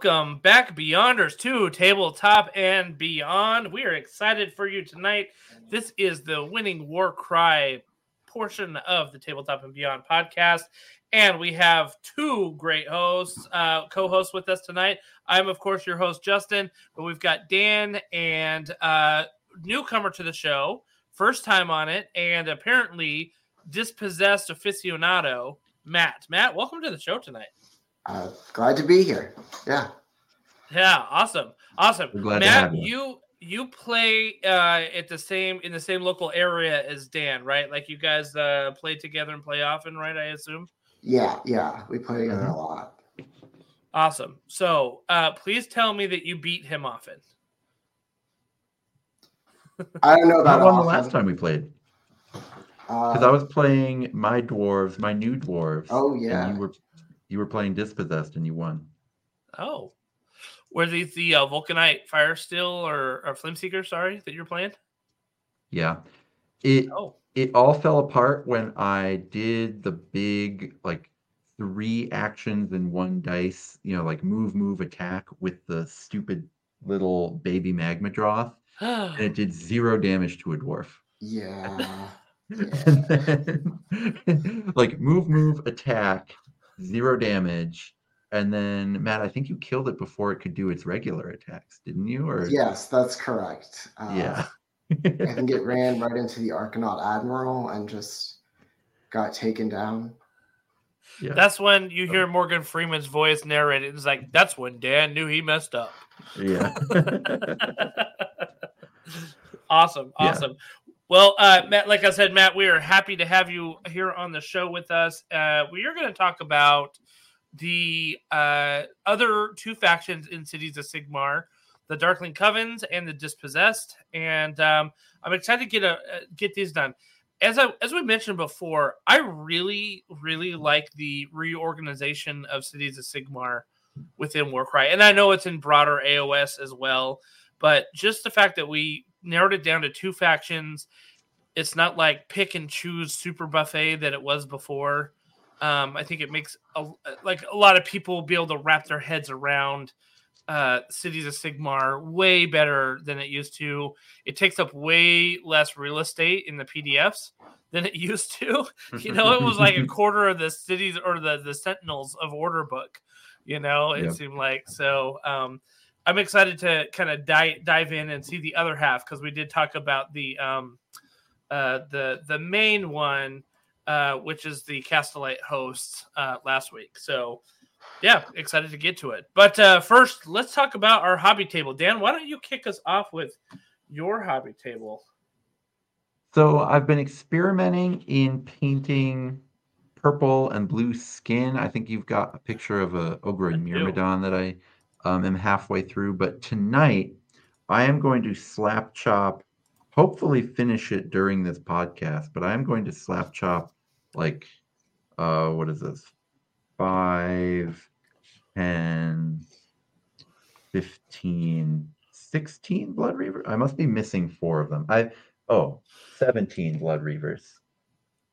Welcome back, Beyonders, to Tabletop and Beyond. We are excited for you tonight. This is the winning war cry portion of the Tabletop and Beyond podcast. And we have two great hosts, uh, co hosts with us tonight. I'm, of course, your host, Justin, but we've got Dan and uh, newcomer to the show, first time on it, and apparently dispossessed aficionado, Matt. Matt, welcome to the show tonight. Uh, glad to be here. Yeah. Yeah, awesome, awesome. Matt, you. you you play uh, at the same in the same local area as Dan, right? Like you guys uh, play together and play often, right? I assume. Yeah, yeah, we play together mm-hmm. a lot. Awesome. So, uh, please tell me that you beat him often. I don't know about Not the last time we played. Because uh, I was playing my dwarves, my new dwarves. Oh yeah. you were you were playing dispossessed and you won. Oh, were these the uh, Vulcanite Fire Steel or, or Flameseeker? Sorry, that you're playing. Yeah, it oh. it all fell apart when I did the big like three actions in one dice. You know, like move, move, attack with the stupid little baby Magmadroth, and it did zero damage to a dwarf. Yeah. then, like move, move, attack, zero damage. And then Matt, I think you killed it before it could do its regular attacks, didn't you? Or yes, that's correct. Uh, yeah, I think it ran right into the Arkanaut Admiral and just got taken down. Yeah. That's when you hear Morgan Freeman's voice narrated. It's like that's when Dan knew he messed up. Yeah. awesome, awesome. Yeah. Well, uh, Matt, like I said, Matt, we are happy to have you here on the show with us. Uh, we are going to talk about the uh, other two factions in Cities of Sigmar, the Darkling Covens and the Dispossessed, and um, I'm excited to get a uh, get these done. As I as we mentioned before, I really really like the reorganization of Cities of Sigmar within Warcry, and I know it's in broader AOS as well. But just the fact that we narrowed it down to two factions. It's not like pick and choose super buffet that it was before. Um, I think it makes a, like a lot of people be able to wrap their heads around uh, Cities of Sigmar way better than it used to. It takes up way less real estate in the PDFs than it used to. You know, it was like a quarter of the cities or the the Sentinels of Order book. You know, it seemed like so. Um, I'm excited to kind of dive dive in and see the other half because we did talk about the um, uh, the the main one, uh, which is the Castelite hosts uh, last week. So yeah, excited to get to it. But uh, first, let's talk about our hobby table. Dan, why don't you kick us off with your hobby table? So I've been experimenting in painting purple and blue skin. I think you've got a picture of a ogre and Myrmidon that I um, am halfway through. But tonight, I am going to slap chop, hopefully finish it during this podcast, but I am going to slap chop like, uh, what is this? Five, 10, 15, 16 Blood Reavers. I must be missing four of them. I, oh, 17 Blood Reavers.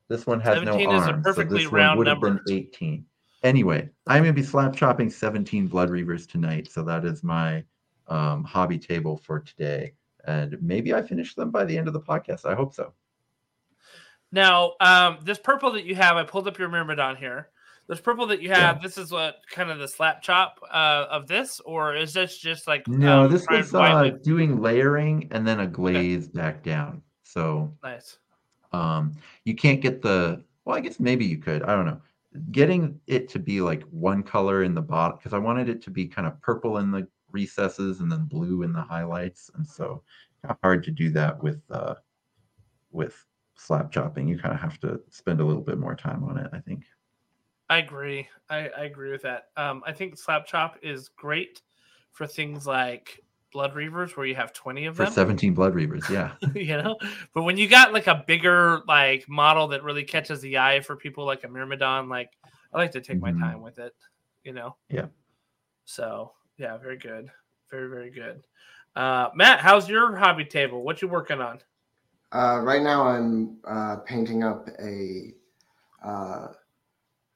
This one has no arms. 17 is a perfectly so round number. 18 anyway, I'm going to be slap chopping 17 Blood Reavers tonight. So that is my um, hobby table for today. And maybe I finish them by the end of the podcast. I hope so. Now, um, this purple that you have, I pulled up your Myrmidon here. This purple that you have, yeah. this is what kind of the slap chop uh, of this, or is this just like no? Um, this is uh, doing layering and then a glaze okay. back down. So nice. Um, you can't get the well. I guess maybe you could. I don't know getting it to be like one color in the bottom because I wanted it to be kind of purple in the recesses and then blue in the highlights, and so hard to do that with uh, with slap chopping. You kind of have to spend a little bit more time on it, I think. I agree. I, I agree with that. Um, I think slap chop is great for things like blood reavers where you have 20 of them. For 17 blood reavers, yeah. you know, but when you got like a bigger like model that really catches the eye for people like a Myrmidon, like I like to take mm-hmm. my time with it, you know? Yeah. So yeah, very good. Very, very good. Uh, Matt, how's your hobby table? What you working on? Uh, right now I'm uh, painting up a uh,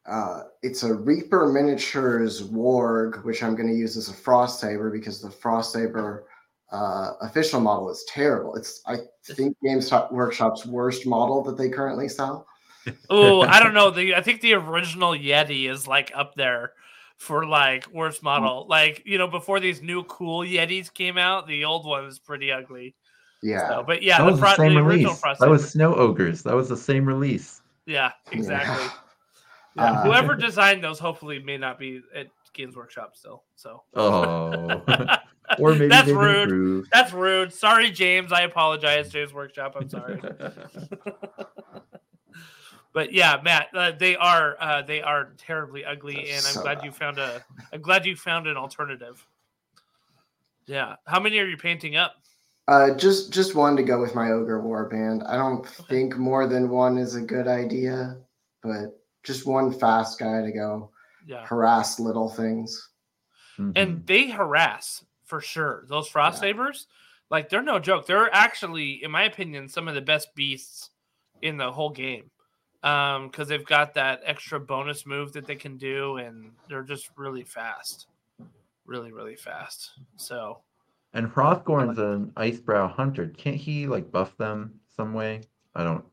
uh, it's a Reaper Miniatures Warg, which I'm going to use as a Frost Saber because the Frost Saber uh, official model is terrible. It's I think Games Workshop's worst model that they currently sell. oh, I don't know. The I think the original Yeti is like up there for like worst model. Like you know, before these new cool Yetis came out, the old one was pretty ugly. Yeah, so, but yeah, that the, was pro- the same the release. original Frost That was Snow Ogres. That was the same release. Yeah, exactly. Yeah. Yeah. Uh, Whoever designed those hopefully may not be at Games Workshop still. So Oh, or maybe That's rude. improved. that's rude. Sorry, James. I apologize, James Workshop. I'm sorry. but yeah, Matt, uh, they are uh, they are terribly ugly, They're and I'm so glad bad. you found a I'm glad you found an alternative. Yeah, how many are you painting up? Uh, just just one to go with my Ogre Warband. I don't think more than one is a good idea, but just one fast guy to go Yeah, harass little things. Mhm. and they harass for sure. Those frost Yeah. sabers, like they're no joke. They're actually, in my opinion, some of the best beasts in the whole game. Um, because they've got that extra bonus move that they can do, and they're just really fast, really, really fast. So and Hrothgorn's an Icebrow hunter. Can't he like buff them some way? I don't.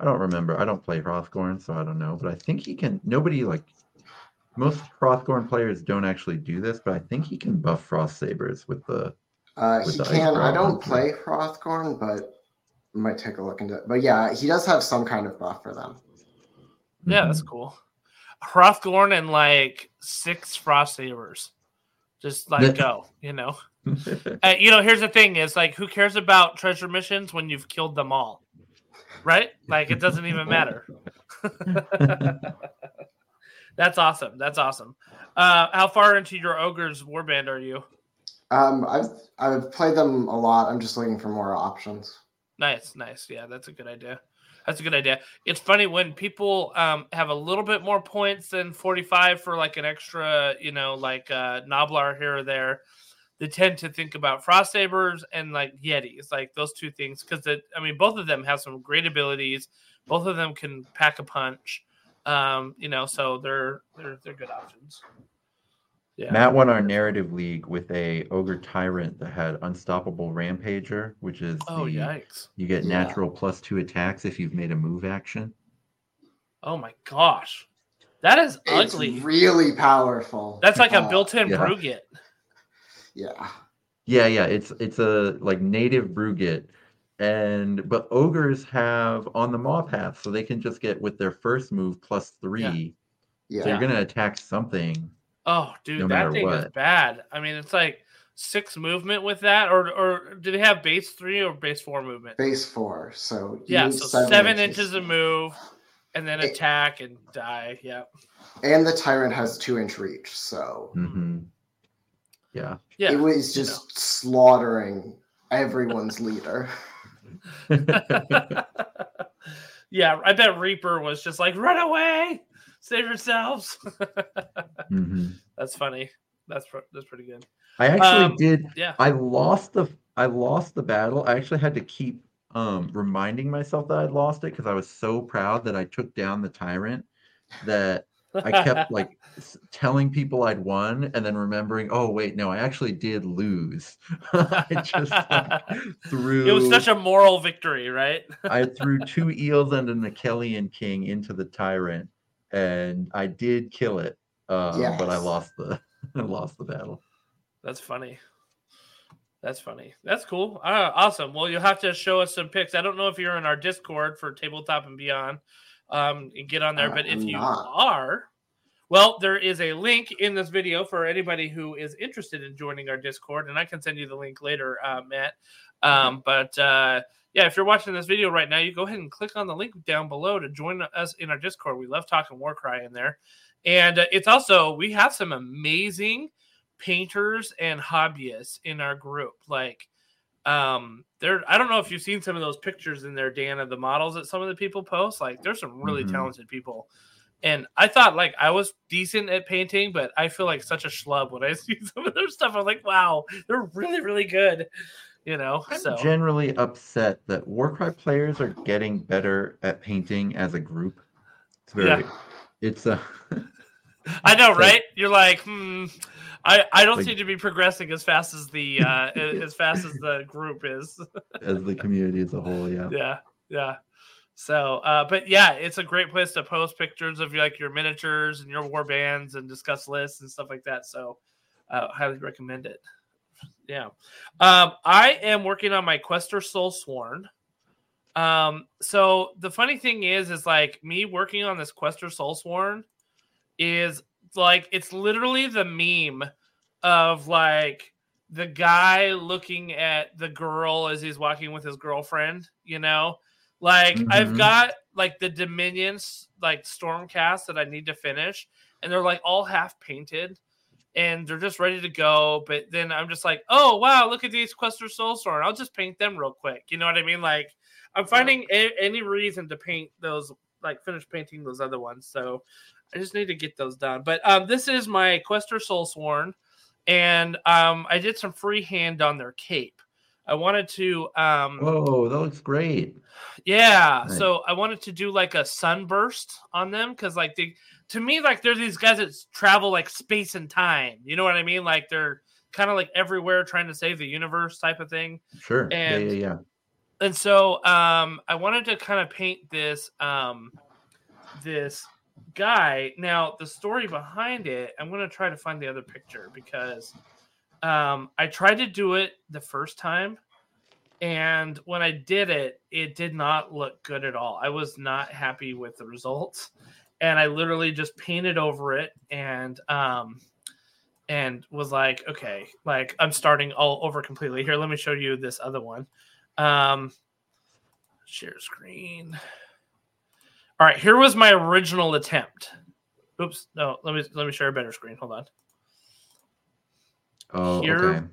I don't remember. I don't play Hrothgorn, so I don't know. But I think he can. Nobody like most Hrothgorn players don't actually do this, but I think he can buff Frost Sabers with the. Uh, With he the can. I don't Hunter. play Hrothgorn, but I might take a look into it. But yeah, he does have some kind of buff for them. yeah, that's cool. Hrothgorn and like six frost sabers, just like Yeah. go, you know. Uh, you know, here's the thing: is like, who cares about treasure missions when you've killed them all, right? Like, it doesn't even matter. That's awesome. That's awesome. Uh, how far into your ogre's warband are you? Um, I've I've played them a lot. I'm just looking for more options. Nice, nice. Yeah, that's a good idea. That's a good idea. It's funny when people um, have a little bit more points than 45 for like an extra, you know, like uh, Gnoblar here or there. They tend to think about Frost Sabers and like Yetis, like those two things. Because, I mean, both of them have some great abilities. Both of them can pack a punch. Um, you know, so they're they're they're good options. Yeah. Matt won our narrative league with a ogre tyrant that had unstoppable rampager, which is Oh the, yikes! you get Yeah. natural plus two attacks if you've made a move action. Oh my gosh, that is It's ugly. really powerful. That's like a Uh, built-in yeah. Brugit. Yeah. Yeah, yeah, it's it's a like native Brugit, and but ogres have on the maw path, so they can just get with their first move plus three. Yeah. So you're gonna attack something. Oh, dude, No that thing is bad. I mean, it's like six movement with that, or or do they have base three or base four movement? Base four. So yeah, so seven, inches. of move, and then It- attack and die. Yeah, And the tyrant has two inch reach. So hmm Yeah. yeah. it was just slaughtering everyone's leader. yeah, I bet Reaper was just like, run away, save yourselves. hmm That's funny. That's that's pretty good. I actually Um, did. yeah. I lost the I lost the battle. I actually had to keep um reminding myself that I'd lost it because I was so proud that I took down the tyrant that I kept like telling people I'd won and then remembering, oh wait, no, I actually did lose. I just like, threw it was such a moral victory, right? I threw two eels and an Akhelian king into the tyrant, and I did kill it. Uh, but I lost the I lost the battle. That's funny. That's funny. That's cool. Uh, awesome. Well, you'll have to show us some pics. I don't know if you're in our Discord for Tabletop and Beyond. Um, and get on there. Uh, but if I'm you not. are, well, there is a link in this video for anybody who is interested in joining our Discord, and I can send you the link later, uh, Matt. Um, but uh, yeah, if you're watching this video right now, you go ahead and click on the link down below to join us in our Discord. We love talking Warcry in there, and uh, it's also we have some amazing painters and hobbyists in our group. Like, um, there. I don't know if you've seen some of those pictures in there, Dan, of the models that some of the people post. Like, there's some really Mhm. talented people. And I thought like I was decent at painting, but I feel like such a schlub when I see some of their stuff. I'm like, wow, they're really, really good. You know, I'm so generally upset that Warcry players are getting better at painting as a group. It's very Yeah. It's a. I know, right? You're like, hmm. I, I don't like, seem to be progressing as fast as the uh, as fast as the group is. as the community as a whole, yeah. Yeah, yeah. So, uh, but yeah, it's a great place to post pictures of like your miniatures and your war bands and discuss lists and stuff like that. So, uh, highly recommend it. Yeah, um, I am working on my Questor Soulsworn. Um, so the funny thing is, is like me working on this Questor Soulsworn is like it's literally the meme of like the guy looking at the girl as he's walking with his girlfriend, you know? Like mm-hmm. I've got like the Dominions like Stormcast that I need to finish, and they're like all half painted and they're just ready to go. But then I'm just like, oh wow, look at these Questor Soulsworn. I'll just paint them real quick. You know what I mean? Like I'm finding yeah. a- any reason to paint those, like finish painting those other ones. So I just need to get those done. But um, this is my Questor Soulsworn, and um, I did some freehand on their cape. I wanted to. Um, oh, that looks great. Yeah, nice. so I wanted to do like a sunburst on them because, like, they to me, like they're these guys that travel like space and time. You know what I mean? Like they're kind of like everywhere trying to save the universe type of thing. Sure. And, yeah, yeah, yeah. And so um, I wanted to kind of paint this um, this guy. Now, the story behind it, I'm going to try to find the other picture because um, I tried to do it the first time. And when I did it, it did not look good at all. I was not happy with the results. And I literally just painted over it and um, and was like, okay, like I'm starting all over completely. Here, let me show you this other one. Um, share screen. All right, here was my original attempt. Oops, no, let me let me share a better screen. Hold on. Oh, here, okay.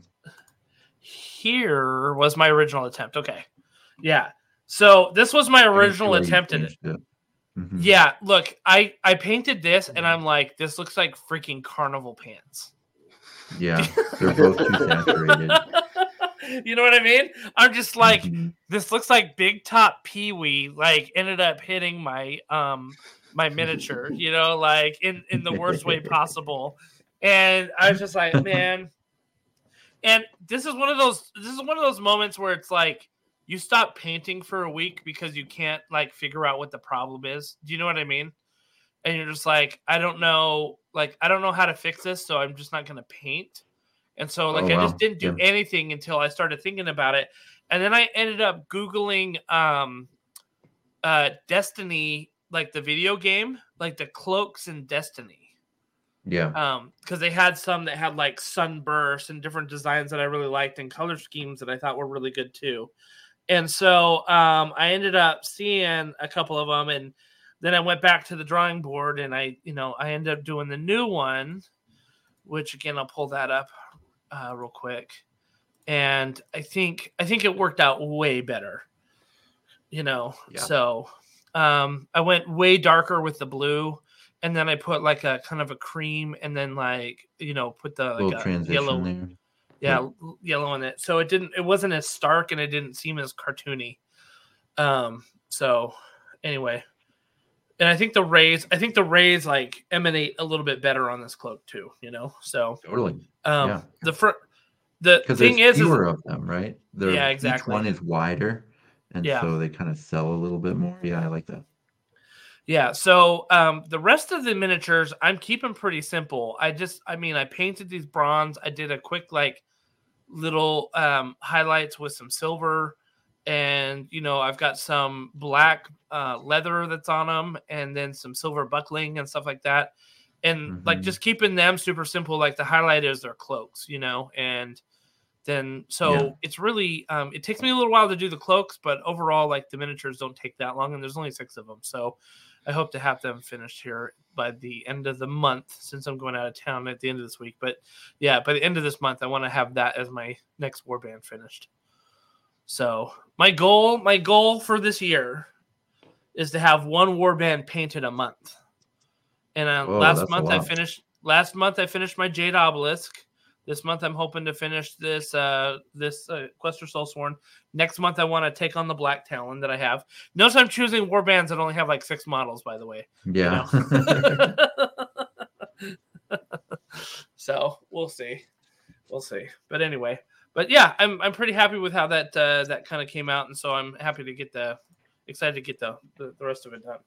Here was my original attempt. Okay, yeah. So this was my original attempt at it. it. Mm-hmm. Yeah, look, I I painted this and I'm like, this looks like freaking carnival pants. Yeah, they're both too saturated. you know what I mean? I'm just like, mm-hmm. this looks like Big Top Pee Wee. Like ended up hitting my um my miniature. You know, like in in the worst way possible. And I was just like, man. And this is one of those. This is one of those moments where it's like you stop painting for a week because you can't like figure out what the problem is. Do you know what I mean? And you're just like, I don't know, like I don't know how to fix this, so I'm just not gonna paint. And so like oh, I just didn't do yeah. anything until I started thinking about it. And then I ended up Googling um uh Destiny, like the video game, like the cloaks in Destiny. Yeah. Um, because they had some that had like sunburst and different designs that I really liked and color schemes that I thought were really good too. And so um I ended up seeing a couple of them and then I went back to the drawing board and I, you know, I ended up doing the new one, which again I'll pull that up uh, real quick, and I think I think it worked out way better. You know, yeah. so um, I went way darker with the blue, and then I put like a kind of a cream, and then like you know put the like a yellow, there. Yeah, yeah, yellow in it. So it didn't, it wasn't as stark, and it didn't seem as cartoony. Um, so anyway, and I think the rays, I think the rays like emanate a little bit better on this cloak too. You know, so totally. Um, yeah. the fr- the thing is, fewer is, of them, right? They're, yeah, exactly. Each one is wider, and yeah. so they kind of sell a little bit more. Yeah, I like that. Yeah. So um, the rest of the miniatures, I'm keeping pretty simple. I just, I mean, I painted these bronze. I did a quick like little um, highlights with some silver and you know I've got some black uh, leather that's on them, and then some silver buckling and stuff like that, and mm-hmm. like just keeping them super simple. Like the highlight is their cloaks, you know, and then so yeah. it's really um, it takes me a little while to do the cloaks, but overall, like the miniatures don't take that long, and there's only six of them, so I hope to have them finished here by the end of the month since I'm going out of town at the end of this week. But yeah, by the end of this month, I want to have that as my next warband finished. So my goal, my goal for this year is to have one warband painted a month. And uh, Whoa, last month I finished last month I finished my Jade Obelisk, This month I'm hoping to finish this uh this uh, Questor Soulsworn. Next month I want to take on the Black Talon that I have. Notice I'm choosing war bands that only have like six models, by the way. Yeah. so we'll see, we'll see. But anyway, but yeah, I'm I'm pretty happy with how that uh, that kind of came out, and so I'm happy to get the excited to get the the, the rest of it done.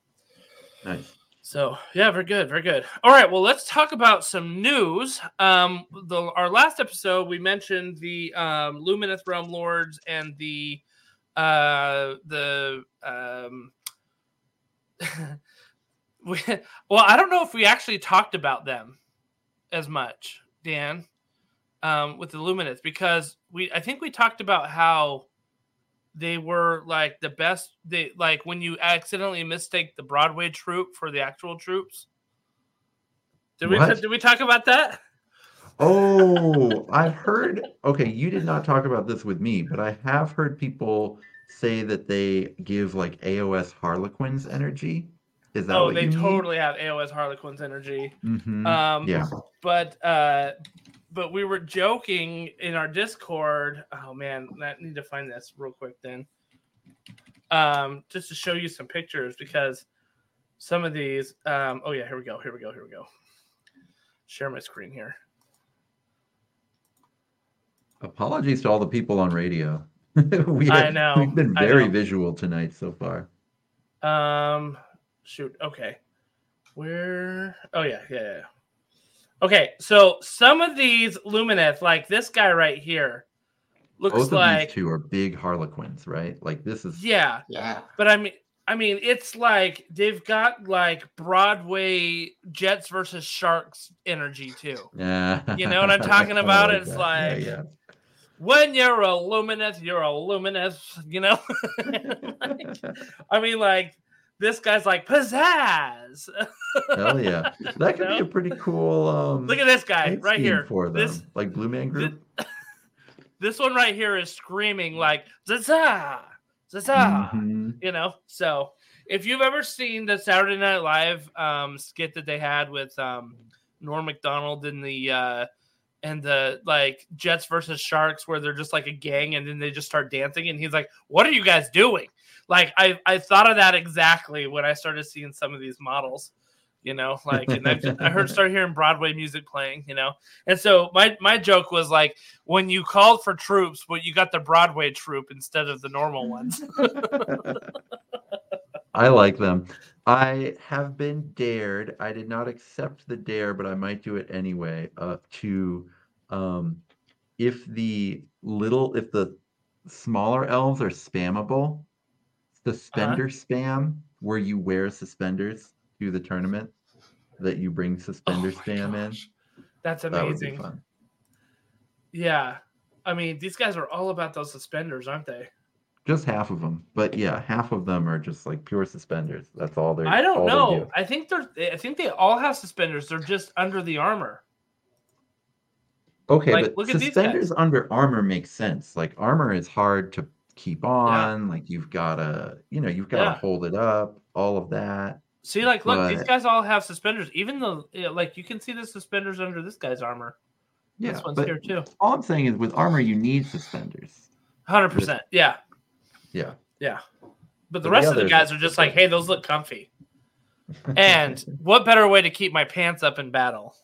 nice. So yeah, very good, very good. All right, well, let's talk about some news. Um, the our last episode we mentioned the um, Lumineth Realm Lords and the uh the um. we, well, I don't know if we actually talked about them as much, Dan, um, with the Lumineth because we I think we talked about how they were like the best they like when you accidentally mistake the broadway troupe for the actual troops did we did we talk about that Oh, I've heard. Okay, you did not talk about this with me, but I have heard people say that they give like AOS Harlequins energy. Is that oh what they you mean? totally have aos harlequin's energy Mhm. um yeah. but uh but we were joking in our discord oh man i need to find this real quick then um just to show you some pictures because some of these um oh yeah here we go here we go here we go share my screen here Apologies to all the people on radio. we I know, We've been very visual tonight so far. Um, shoot. Okay, where? Oh yeah, yeah, yeah. Okay, so some of these Lumineth, like this guy right here, looks Both of like these two are big Harlequins, right? Like this is yeah, Yeah. but I mean, I mean, it's like they've got like Broadway Jets versus Sharks energy too. Yeah. You know what I'm talking about? Like It's that. like- yeah, When you're a Lumineth, you're a Lumineth. You know, Like. I mean, like this guy's like pizzazz. Hell yeah. That could be a pretty cool um Look at this guy right here. for them. This like Blue Man Group. this one right here is screaming like zaza, zaza. Mhm. You know, so if you've ever seen the Saturday Night Live um, skit that they had with um, Norm Macdonald in the uh, and the like Jets versus Sharks, where they're just like a gang and then they just start dancing, and he's like, "What are you guys doing?" Like I I thought of that exactly when I started seeing some of these models. You know, like and I, I heard start hearing Broadway music playing. You know, and so my my joke was like when you called for troops, but you got the Broadway troop instead of the normal ones. I like them. I have been dared. I did not accept the dare, but I might do it anyway. Uh, to um, if the little, if the smaller elves are spammable, Uh-huh. suspender spam, where you wear suspenders to the tournament, that you bring suspender Oh spam in. gosh. That's That would be amazing. fun. Yeah. I mean, these guys are all about those suspenders, aren't they? Just half of them, but yeah, half of them are just like pure suspenders. That's all they're. I don't all know. do. I think they're I think they all have suspenders. They're just under the armor. Okay, Like, but look at these suspenders under armor makes sense. Like armor is hard to keep on. Like you've gotta, you know, you've gotta Yeah. hold it up. All of that. See, like, look, these guys all have suspenders. Even though, yeah, like, you can see the suspenders under this guy's armor. Yeah, this one's but here too. all I'm saying is with armor you need suspenders. Hundred percent. Yeah, Yeah. yeah. But the But the rest of the guys are just like- hey, those look comfy. And what better way to keep my pants up in battle?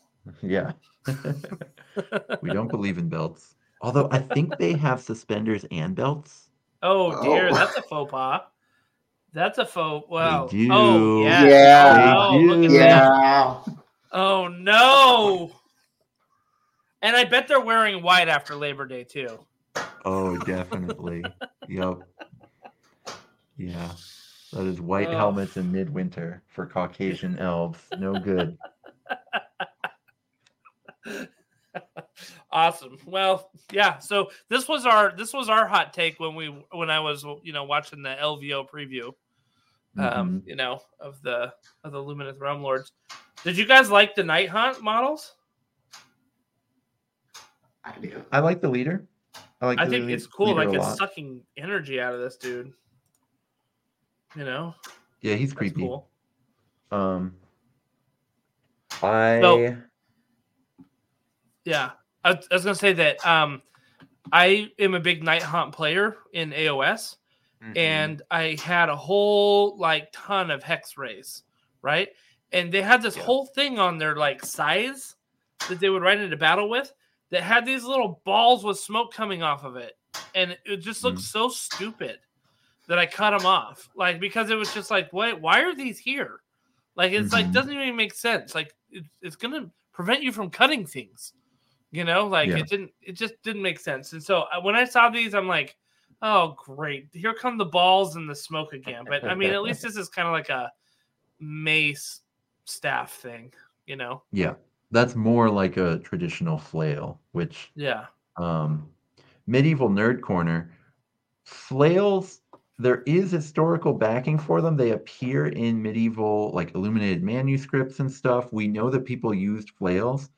yeah, we don't believe in belts. Although I think they have suspenders and belts. Oh dear, Oh. that's a faux pas. That's a faux. Well, do. oh yeah, Yeah. Oh, They look at do. that. Yeah. Oh no. And I bet they're wearing white after Labor Day too. Oh, definitely. yep. Yeah. That is white Oh. helmets in midwinter for Caucasian elves. No good. awesome. Well, yeah. So this was our this was our hot take when we when I was you know watching the LVO preview. Um, you know of the of the Lumineth Realm Lords. Did you guys like the Nighthaunt models? I do. I like the leader. I like. I the think lea- it's cool. Like it's lot. sucking energy out of this dude. You know, Yeah, he's that's creepy. cool. Um, I So- Yeah. I, I was gonna say that um, I am a big Nighthaunt player in AOS, Mhm. and I had a whole like ton of Hexwraiths, right? And they had this Yeah. whole thing on their like size that they would ride into battle with that had these little balls with smoke coming off of it, and it just looked Mm. so stupid that I cut them off, like because it was just like, wait, why are these here? Like it's like Mhm. doesn't even make sense. Like it, it's gonna prevent you from cutting things, you know? Like Yeah. it didn't. It just didn't make sense. And so uh, when I saw these, I'm like, oh great, here come the balls and the smoke again. But I mean, at least this is kind of like a mace staff thing, you know? Yeah, that's more like a traditional flail, which Yeah. um, medieval nerd corner flails there is historical backing for them they appear in medieval like illuminated manuscripts and stuff we know that people used flails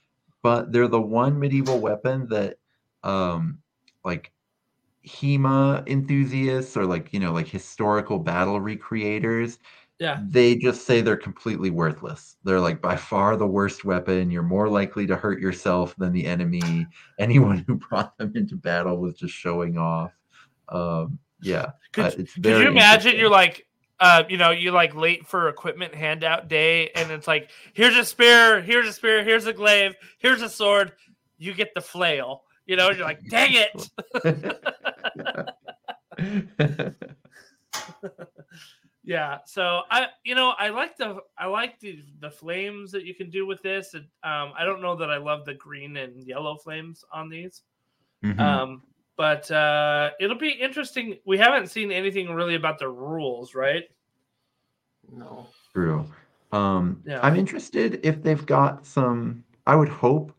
but they're the one medieval weapon that um like hema enthusiasts or like you know like historical battle recreators Yeah. they just say they're completely worthless. They're like by far the worst weapon. You're more likely to hurt yourself than the enemy. Anyone who brought them into battle was just showing off. Um, yeah, Could, uh, could you imagine you're like, uh, you know, you're like late for equipment handout day, and it's like, here's a spear, here's a spear, here's a glaive, here's a sword. You get the flail. You know, you're like, dang it. Yeah. So I, you know, I like the I like the the flames that you can do with this. And, um, I don't know that I love the green and yellow flames on these. Mhm. Um, but uh, it'll be interesting. We haven't seen anything really about the rules, right? No. True. Um, Yeah. I'm interested if they've got some. I would hope,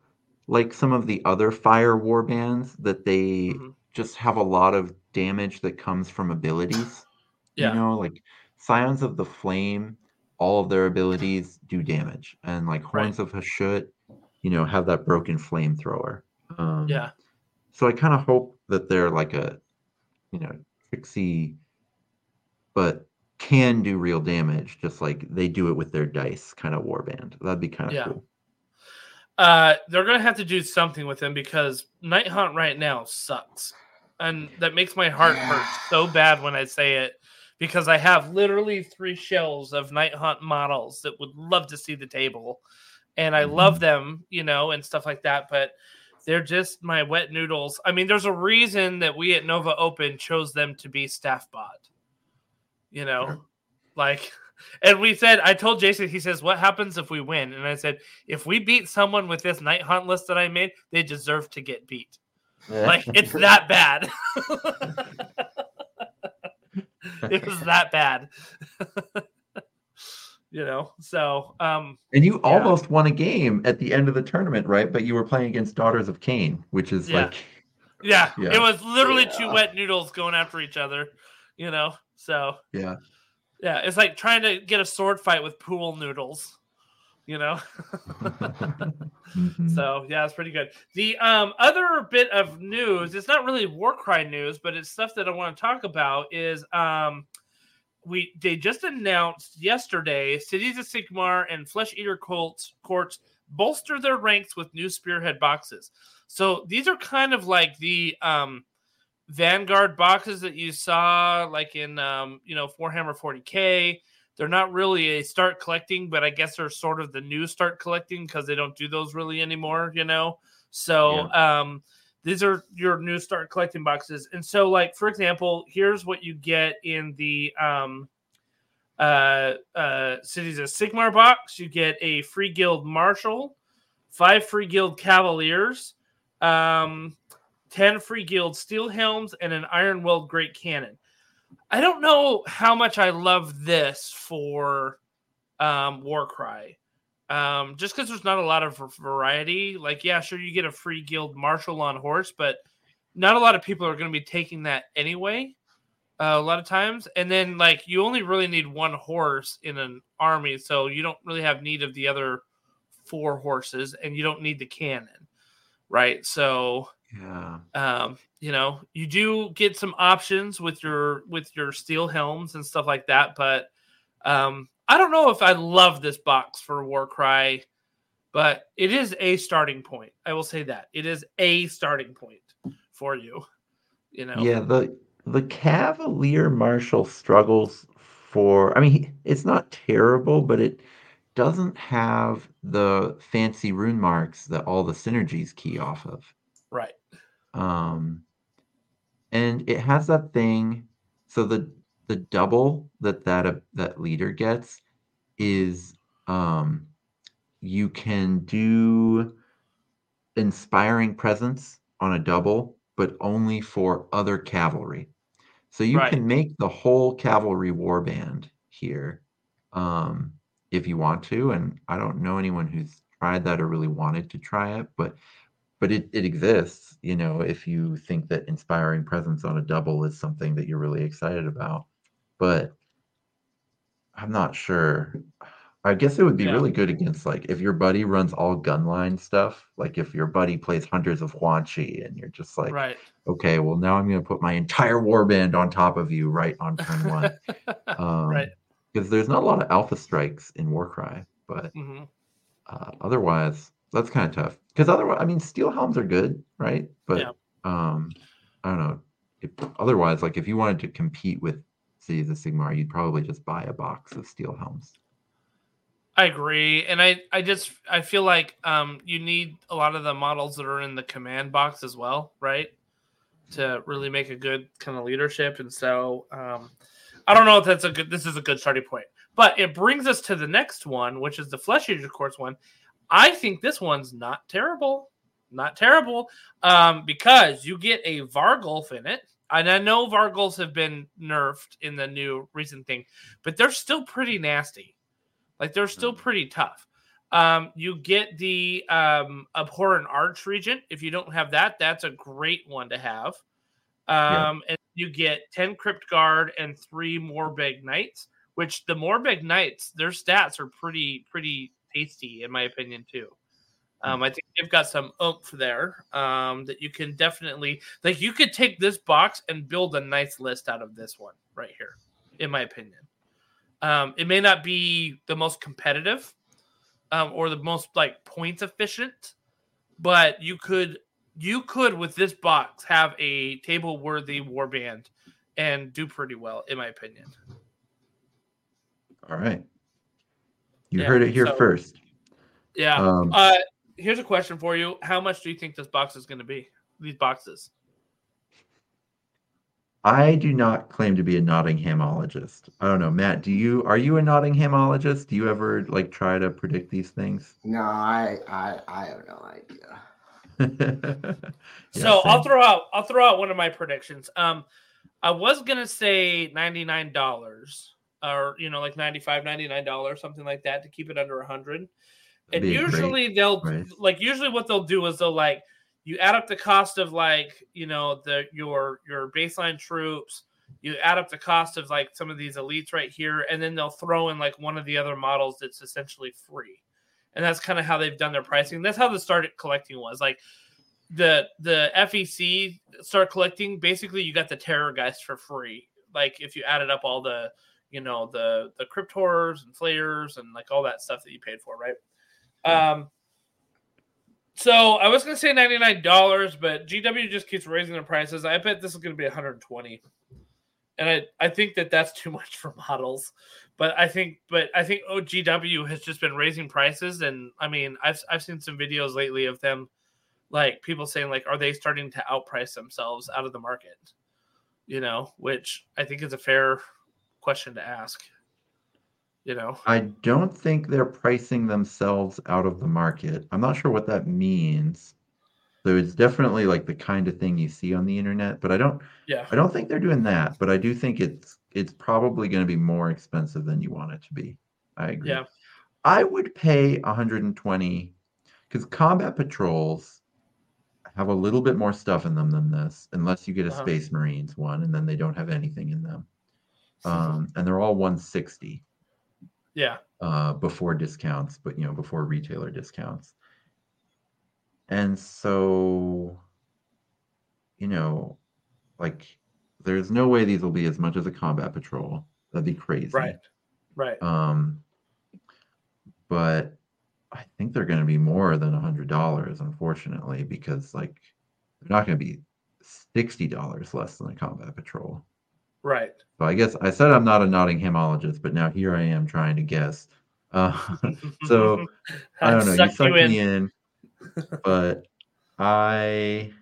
like some of the other fire war bands, that they Mhm. just have a lot of damage that comes from abilities. Yeah. You know, like Scions of the Flame, all of their abilities do damage, and like Right. Horns of Hashut, you know, have that broken flamethrower. Um, Yeah. So I kind of hope that they're like a, you know, tricksy, but can do real damage, just like they do it with their dice kind of warband. That'd be kind of Yeah. cool. Uh, they're gonna have to do something with him because Nighthaunt right now sucks, and that makes my heart hurt so bad when I say it because I have literally three shelves of Nighthaunt models that would love to see the table, and I love them, you know, and stuff like that, but. They're just my wet noodles. I mean, there's a reason that we at Nova Open chose them to be staff bot. You know, Sure. like, and we said, I told Jason, he says, What happens if we win? And I said, If we beat someone with this Nighthaunt list that I made, they deserve to get beat. Like, it's that bad. it was that bad. you know, so, um, and you yeah. almost won a game at the end of the tournament, right? But you were playing against Daughters of Khaine, which is Yeah. like, yeah, Yeah. it was literally two wet noodles going after each other, you know, so. yeah. Yeah, it's like trying to get a sword fight with pool noodles, you know. Mhm. So yeah, it's pretty good. The um, other bit of news, it's not really war cry news, but it's stuff that I want to talk about. Is um, we they just announced yesterday, Cities of Sigmar and Flesh Eater Colts courts bolster their ranks with new Spearhead boxes. So these are kind of like the um, Vanguard boxes that you saw, like in um, you know Warhammer 40k. They're not really a start collecting, but I guess they're sort of the new start collecting because they don't do those really anymore, you know. So um, these are your new start collecting boxes, and so like for example, here's what you get in the um, uh, uh, Cities of Sigmar box. You get a free guild marshal, five free guild cavaliers, um, ten free guild steel helms, and an iron weld great cannon. I don't know how much I love this for um, Warcry. Um, just because there's not a lot of variety. Like, yeah, sure, you get a free guild marshal on horse, but not a lot of people are going to be taking that anyway. Uh, a lot of times, and then like you only really need one horse in an army, so you don't really have need of the other four horses, and you don't need the cannon, right? So yeah. um, you know you do get some options with your with your steel helms and stuff like that but um i don't know if i love this box for warcry but it is a starting point. I will say that it is a starting point for you. You know. Yeah, the the Cavalier Marshal struggles for. I mean, it's not terrible, but it doesn't have the fancy rune marks that all the synergies key off of. Right. Um, and it has that thing. So the the double that that uh, that leader gets is um, you can do inspiring presence on a double, but only for other cavalry. So you Right. can make the whole cavalry warband here um, if you want to. And I don't know anyone who's tried that or really wanted to try it, but but it, it exists, you know, if you think that inspiring presence on a double is something that you're really excited about. But I'm not sure. I guess it would be Yeah. really good against like if your buddy runs all gunline stuff, like if your buddy plays hunters of Huanchi and you're just like, right. okay, well now I'm gonna put my entire warband on top of you right on turn one. Um, Right. Because there's not a lot of alpha strikes in Warcry, but hmm uh, otherwise that's kind of tough. Because otherwise, I mean, steel helms are good, right? But Yeah. um, I don't know. If, otherwise, like if you wanted to compete with Cities of Sigmar, you'd probably just buy a box of steel helms. I agree, and I I just I feel like um you need a lot of the models that are in the command box as well, right? To really make a good kind of leadership, and so um, I don't know if that's a good. This is a good starting point, but it brings us to the next one, which is the Flesh Eater Courts one. I think this one's not terrible, not terrible, um, because you get a Varghulf in it, and I know Varghulfs have been nerfed in the new recent thing, but they're still pretty nasty. Like they're still pretty tough. Um, you get the um, abhorrant archregent. If you don't have that, that's a great one to have. Yeah. Um, and you get 10 crypt guard and three Morbheg knights, which the Morbheg knights, their stats are pretty, pretty tasty in my opinion too. Um, I think they've got some oomph there um, that you can definitely like. You could take this box and build a nice list out of this one right here, in my opinion. Um, it may not be the most competitive um, or the most like points efficient, but you could you could with this box have a table worthy warband and do pretty well, in my opinion. All right. You Yeah, heard it here so- first. Yeah. Um, Uh, here's a question for you: How much do you think this box is going to be? These boxes. I do not claim to be a Nottinghamologist. I don't know, Matt. Do you? Are you a Nottinghamologist? Do you ever like try to predict these things? No, I, I, I have no idea. Yeah, so I'll throw out I'll throw out one of my predictions. Um, I was gonna say ninety nine dollars, or you know, like 95 99 dollars, something like that, to keep it under a hundred. And a great usually they'll price. like usually what they'll do is they'll like you add up the cost of like you know the your your baseline troops. You add up the cost of like some of these elites right here and then they'll throw in like one of the other models that's essentially free. And that's kind of how they've done their pricing. That's how the started collecting was like the the fec start collecting basically you got the terror guys for free. Like if you added up all the you know the the crypt horrors and flayers and like all that stuff that you paid for right um so I was gonna say ninety nine dollars, but GW just keeps raising the prices. I bet this is gonna be one hundred twenty, and I I think that that's too much for models. But I think but I think OGW has just been raising prices, and I mean I've I've seen some videos lately of them, like people saying like, are they starting to outprice themselves out of the market? You know, which I think is a fair question to ask. You know, I don't think they're pricing themselves out of the market. I'm not sure what that means. So it's definitely like the kind of thing you see on the internet, but I don't yeah, I don't think they're doing that, but I do think it's it's probably going to be more expensive than you want it to be. I agree. Yeah. I would pay 120 because combat patrols have a little bit more stuff in them than this, unless you get a Uh-huh. Space Marines one, and then they don't have anything in them. Um, and they're all 160 yeah, uh, before discounts, but you know, before retailer discounts. And so, you know, like there's no way these will be as much as a combat patrol. That'd be crazy. right, right. Um, but I think they're going to be more than a hundred dollars, unfortunately, because like they're not going to be sixty dollars less than a combat patrol. Right. So I guess I said I'm not a Nottinghamologist, but now here I am trying to guess. Uh, so I don't know. You Sucked sucked you in. me in, but I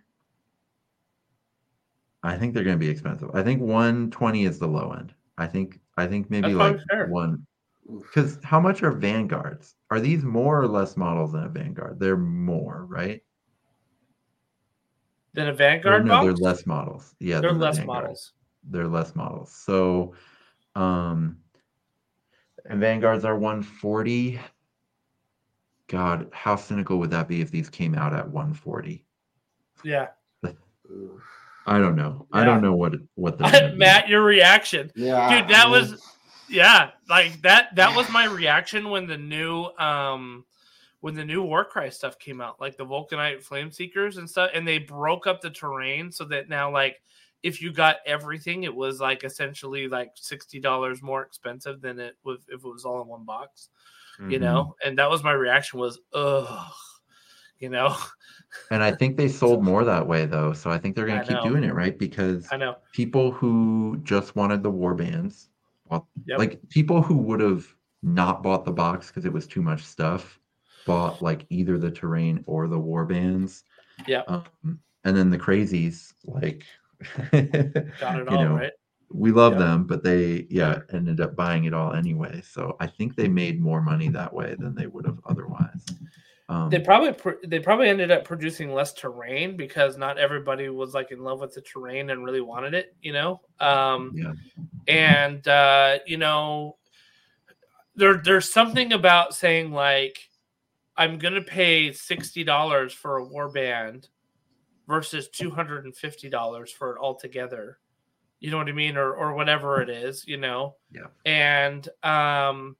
I think they're going to be expensive. I think 120 is the low end. I think I think maybe That's like fair. one because how much are vanguards? Are these more or less models than a vanguard? They're more, right? Than a Or Vanguard no, they're less models. Yeah, They're less Vanguard. models. They're less models. So, um, and vanguards are 140. God, how cynical would that be if these came out at 140? Yeah. I don't know. I don't know what what they're gonna be. Matt, your reaction. Yeah, Dude, that I was- Yeah, like that that was my reaction when the new um when the new Warcry stuff came out, like the Vulcanite Flame Seekers and stuff, and they broke up the terrain so that now like if you got everything, it was like essentially like sixty dollars more expensive than it was if it was all in one box. You Mhm. know, and that was my reaction was ugh, you know. And I think they sold more that way though, so I think they're gonna keep know. doing it, right? Because I know. people who just wanted the war bands, well, Yep. like people who would have not bought the box because it was too much stuff, bought like either the terrain or the war bands. Yeah. Um, and then the crazies, like, Got it all know, right. we love Yep. them, but they, yeah, ended up buying it all anyway. So I think they made more money that way than they would have otherwise. Um, They probably pr- they probably ended up producing less terrain because not everybody was like in love with the terrain and really wanted it, you know. Um, yeah, and uh, you know, there there's something about saying like, I'm gonna pay sixty dollars for a warband versus two hundred and fifty dollars for it altogether. You know what I mean, or or whatever it is, you know. Yeah. And um,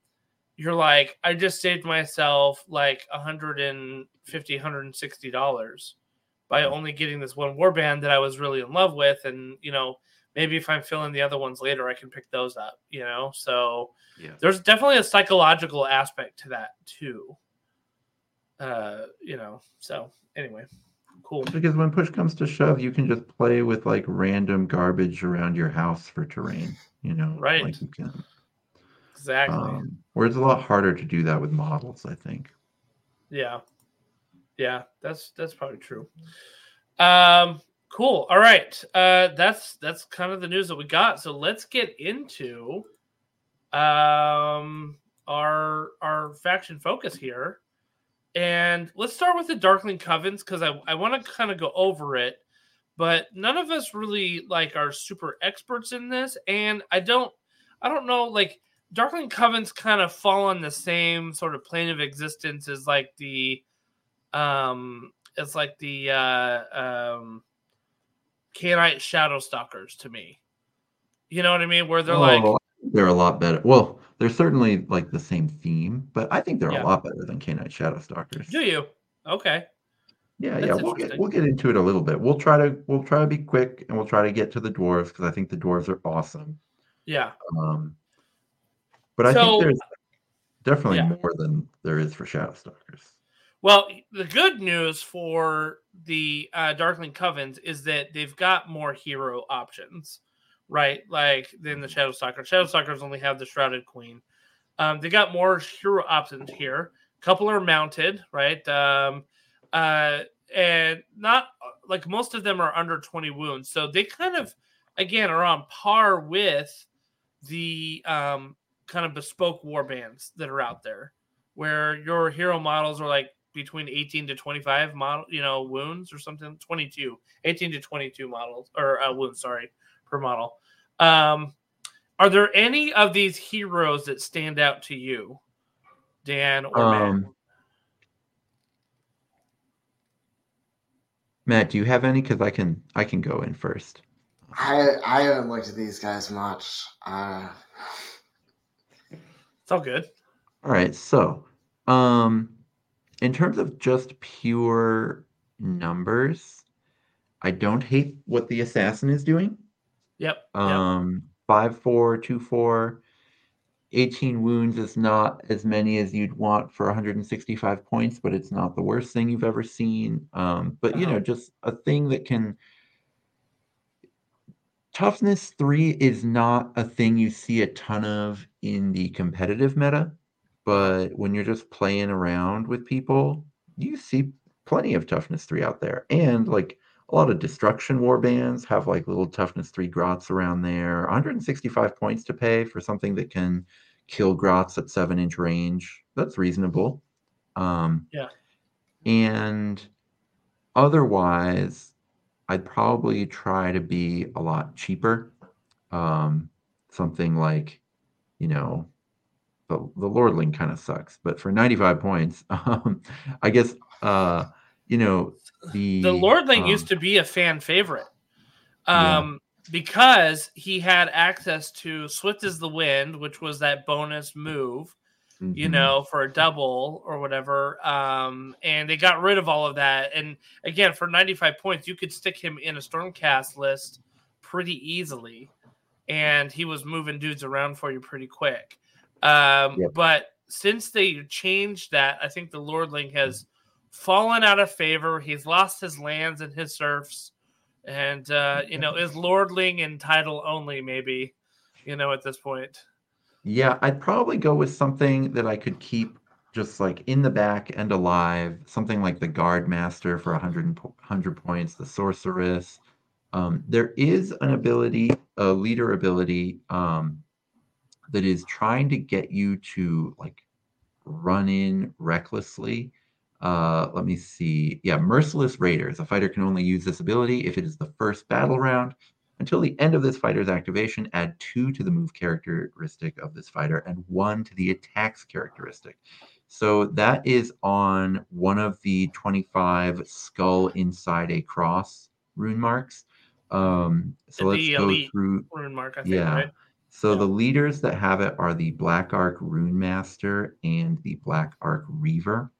you're like, I just saved myself like 150 160 dollars by only getting this one warband that I was really in love with, and you know, maybe if I'm filling the other ones later, I can pick those up. You know, so yeah. there's definitely a psychological aspect to that too. Uh, you know, so anyway, cool. Because when push comes to shove, you can just play with like random garbage around your house for terrain. You know, Right. Like you can. Exactly. Um, where it's a lot harder to do that with models, I think. Yeah. Yeah, that's that's probably true. Um cool. All right. Uh that's that's kind of the news that we got. So let's get into um our our faction focus here. And let's start with the Darkling Covens because I, I want to kind of go over it, but none of us really like are super experts in this, and I don't I don't know like Darkling Covens kind of fall on the same sort of plane of existence as like the um it's like the uh um Khainite Shadow Stalkers to me. You know what I mean? Where they're like Oh, they're a lot better. Well, they're certainly like the same theme, but I think they're Yeah. a lot better than Khainite Shadow Stalkers. Do you? Okay. Yeah, That's yeah, we'll get we'll get into it a little bit. We'll try to we'll try to be quick and we'll try to get to the dwarves because I think the dwarves are awesome. Yeah. Um, but I So- think there's definitely Yeah. more than there is for Shadow Stalkers. Well, the good news for the uh, Darkling Covens is that they've got more hero options, right? Like than the Shadow Stalker. Shadow Stalkers only have the Shrouded Queen. Um, they got more hero options here. A couple are mounted, right? Um, uh, and not like most of them are under 20 wounds. So they kind of, again, are on par with the um, kind of bespoke war bands that are out there where your hero models are like between 18 to 25 model you know wounds or something 22 18 to 22 models or uh, wounds sorry per model um are there any of these heroes that stand out to you dan or Matt? Um, Matt, do you have any? Because I can I can go in first. I I haven't looked at these guys much. Uh, it's all good All right, so um in terms of just pure numbers, I don't hate what the assassin is doing. Yep yep. Um five four two four. 18 wounds is not as many as you'd want for 165 points, but it's not the worst thing you've ever seen. Um, but you Uh-huh. know, just a thing that can. Toughness three is not a thing you see a ton of in the competitive meta, but when you're just playing around with people, you see plenty of toughness three out there. And like a lot of destruction war bands have like little toughness three grots around there. 165 points to pay for something that can kill grots at seven inch range. That's reasonable. Um, Yeah. And otherwise, I'd probably try to be a lot cheaper. Um, something like, you know, the, the Lordling kind of sucks, but for 95 points, um, I guess, uh, you know, the The Lordling um, used to be a fan favorite. Yeah. Um because he had access to Swift as the Wind, which was that bonus move, you mhm. know, for a double or whatever. Um, and they got rid of all of that. And again, for 95 points, you could stick him in a Stormcast list pretty easily. And he was moving dudes around for you pretty quick. Um, Yep. But since they changed that, I think the Lordling has fallen out of favor. He's lost his lands and his serfs. And, uh, you know, is Lordling in title only, maybe, you know, at this point. Yeah, I'd probably go with something that I could keep just like in the back and alive, something like the Guard Master for 100, and po- 100 points, the Sorceress. Um, there is an ability, a leader ability, um, that is trying to get you to like run in recklessly. Uh, let me see. Yeah, Merciless Raiders. A fighter can only use this ability if it is the first battle round. Until the end of this fighter's activation, add two to the move characteristic of this fighter and one to the attacks characteristic. So that is on one of the 25 skull inside a cross rune marks. Um, so let's go through. Rune Mark, I think, Yeah. right? So Yeah. the leaders that have it are the Black Ark Rune Master and the Black Ark Reaver.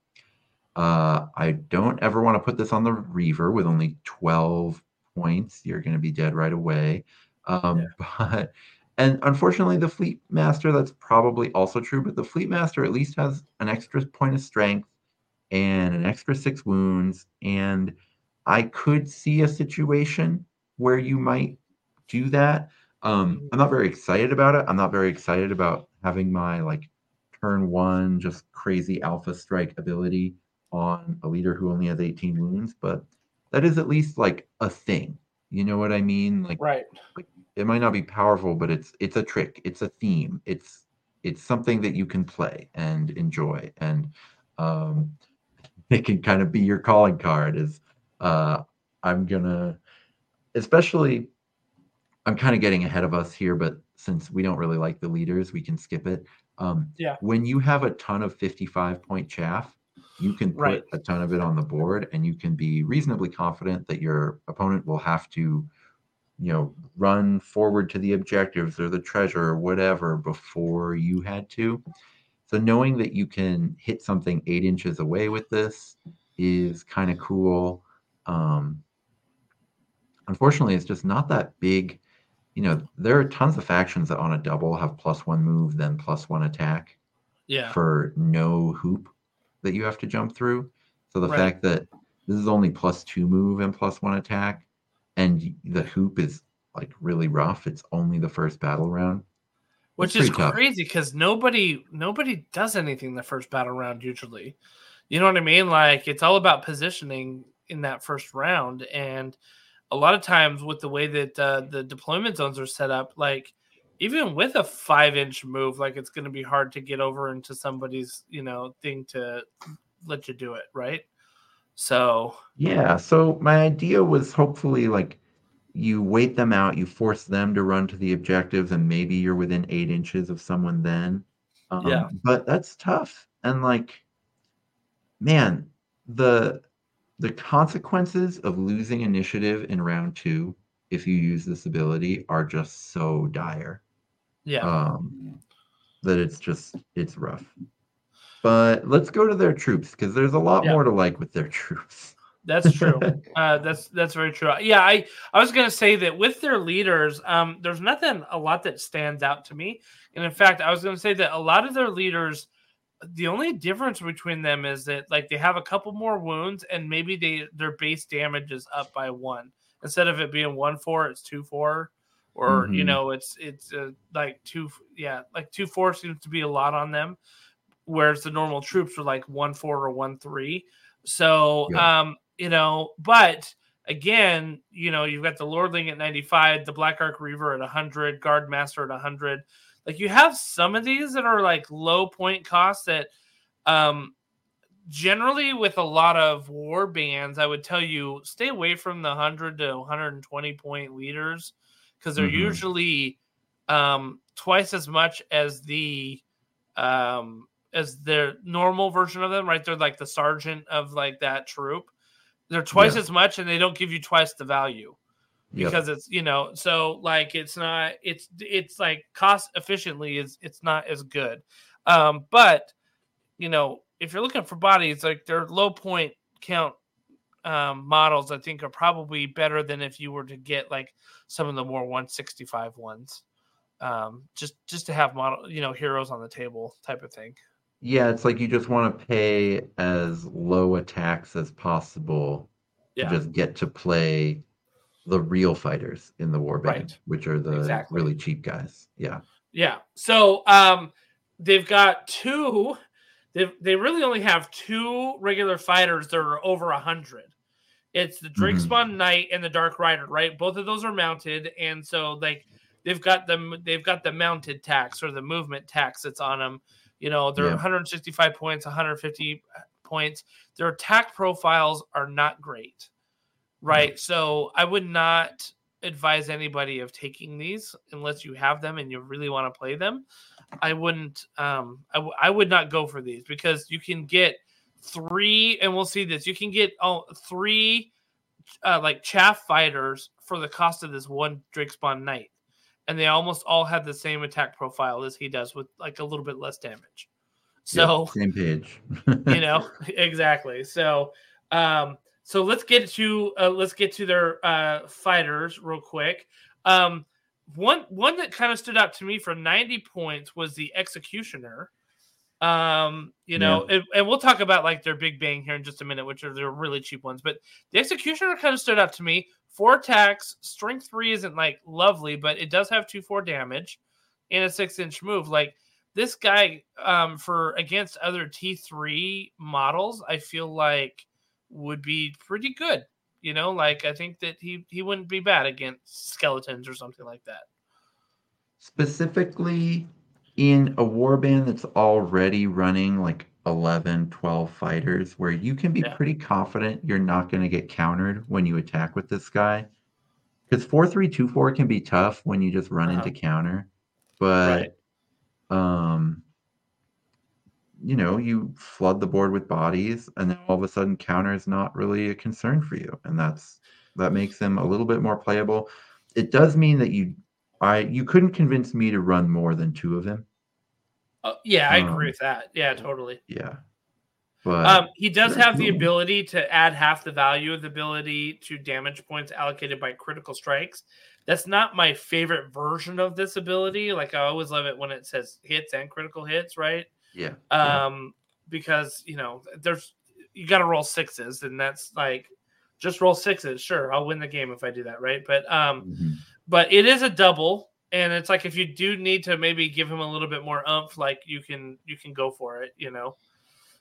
Uh, I don't ever want to put this on the Reaver with only 12 points. You're going to be dead right away. Um, But and unfortunately, the Fleet Master that's probably also true. But the Fleet Master at least has an extra point of strength and an extra six wounds. And I could see a situation where you might do that. Um, I'm not very excited about it. I'm not very excited about having my like turn one just crazy alpha strike ability on a leader who only has 18 wounds, but that is at least like a thing. You know what I mean? Like Right. it might not be powerful, but it's it's a trick. It's a theme. It's it's something that you can play and enjoy, and um, it can kind of be your calling card. Is uh, I'm gonna, especially, I'm kind of getting ahead of us here, but since we don't really like the leaders, we can skip it. Um, Yeah. When you have a ton of 55 point chaff, you can put Right. a ton of it on the board, and you can be reasonably confident that your opponent will have to you know, run forward to the objectives or the treasure or whatever before you had to. So knowing that you can hit something eight inches away with this is kind of cool. Um, unfortunately, it's just not that big. You know, there are tons of factions that on a double have plus one move, then plus one attack Yeah. for no hoop that you have to jump through. So the Right. fact that this is only plus two move and plus one attack, and the hoop is like really rough. It's only the first battle round. Which is tough. crazy because nobody nobody does anything the first battle round usually. You know what I mean? Like it's all about positioning in that first round, and a lot of times with the way that uh, the deployment zones are set up, like even with a five inch move, like it's going to be hard to get over into somebody's you know thing to let you do it, right? So Yeah. So my idea was hopefully like you wait them out, you force them to run to the objectives, and maybe you're within eight inches of someone then. Um, Yeah. But that's tough. And like, man, the the consequences of losing initiative in round two if you use this ability are just so dire. Yeah, um, that it's just it's rough. But let's go to their troops because there's a lot Yeah. more to like with their troops. That's true. uh, that's that's very true. Yeah, I I was gonna say that with their leaders, um, there's nothing a lot that stands out to me. And in fact, I was gonna say that a lot of their leaders, the only difference between them is that like they have a couple more wounds and maybe they their base damage is up by one instead of it being one four, it's two four, or mm-hmm. you know, it's it's uh, like two yeah, like two four seems to be a lot on them, whereas the normal troops are like one four or one three. So yeah. um you know, but again, you know, you've got the Lordling at 95, the Black Ark Reaver at 100, Guard Master at 100. Like you have some of these that are like low point costs that um generally with a lot of war bands, I would tell you stay away from the 100 to 120 point leaders because they're mm-hmm. usually um twice as much as the um as their normal version of them, right? They're like the sergeant of like that troop. They're twice yeah. as much and they don't give you twice the value because yep. it's you know so like it's not it's it's like cost efficiently is it's not as good um but you know if you're looking for bodies like their low point count um models i think are probably better than if you were to get like some of the more 165 ones um just just to have model you know heroes on the table type of thing yeah, it's like you just want to pay as low a tax as possible yeah. to just get to play the real fighters in the warband, right. which are the exactly. really cheap guys. Yeah. Yeah. So um they've got two they they really only have two regular fighters that are over a hundred. It's the Drake mm-hmm. Spawn Knight and the Dark Rider, right? Both of those are mounted, and so like they've got them they've got the mounted tax or the movement tax that's on them you know, they're yeah. 165 points, 150 points. Their attack profiles are not great, right? So I would not advise anybody of taking these unless you have them and you really want to play them. I wouldn't. Um, I, w- I would not go for these because you can get three, and we'll see this. You can get oh, three uh, like chaff fighters for the cost of this one Drake Spawn Knight and they almost all have the same attack profile as he does with like a little bit less damage. So yep, same page. you know, exactly. So um so let's get to uh, let's get to their uh fighters real quick. Um one one that kind of stood out to me for 90 points was the executioner. Um, you know, yeah. and, and, we'll talk about like their big bang here in just a minute, which are their really cheap ones. But the executioner kind of stood out to me four attacks. Strength three isn't like lovely, but it does have two four damage and a six inch move. Like this guy, um, for against other T three models, I feel like would be pretty good. You know, like I think that he he wouldn't be bad against skeletons or something like that. Specifically, in a warband that's already running like 11, 12 fighters where you can be yeah. pretty confident you're not going to get countered when you attack with this guy. Because 4324 can be tough when you just run uh-huh. into counter. But, right. um, you know, you flood the board with bodies, and then all of a sudden, counter is not really a concern for you. And that's that makes them a little bit more playable. It does mean that you I you couldn't convince me to run more than two of him. Uh, yeah, I um, agree with that. Yeah, totally. Yeah. But um, he does have the ability to add half the value of the ability to damage points allocated by critical strikes. That's not my favorite version of this ability. Like I always love it when it says hits and critical hits, right? Yeah. Um, yeah. because you know, there's you got to roll sixes, and that's like just roll sixes. Sure, I'll win the game if I do that, right? But um, mm-hmm. but it is a double, and it's like if you do need to maybe give him a little bit more umph like you can you can go for it you know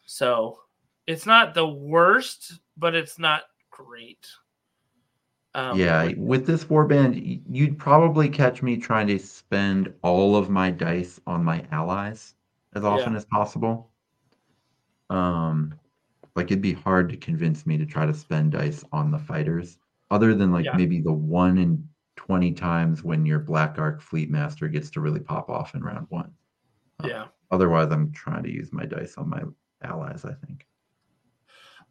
so it's not the worst but it's not great um, yeah with this warband you'd probably catch me trying to spend all of my dice on my allies as often yeah. as possible um like it'd be hard to convince me to try to spend dice on the fighters other than like yeah. maybe the one in 20 times when your Black Ark Fleet Master gets to really pop off in round one. Uh, yeah. otherwise, I'm trying to use my dice on my allies, I think.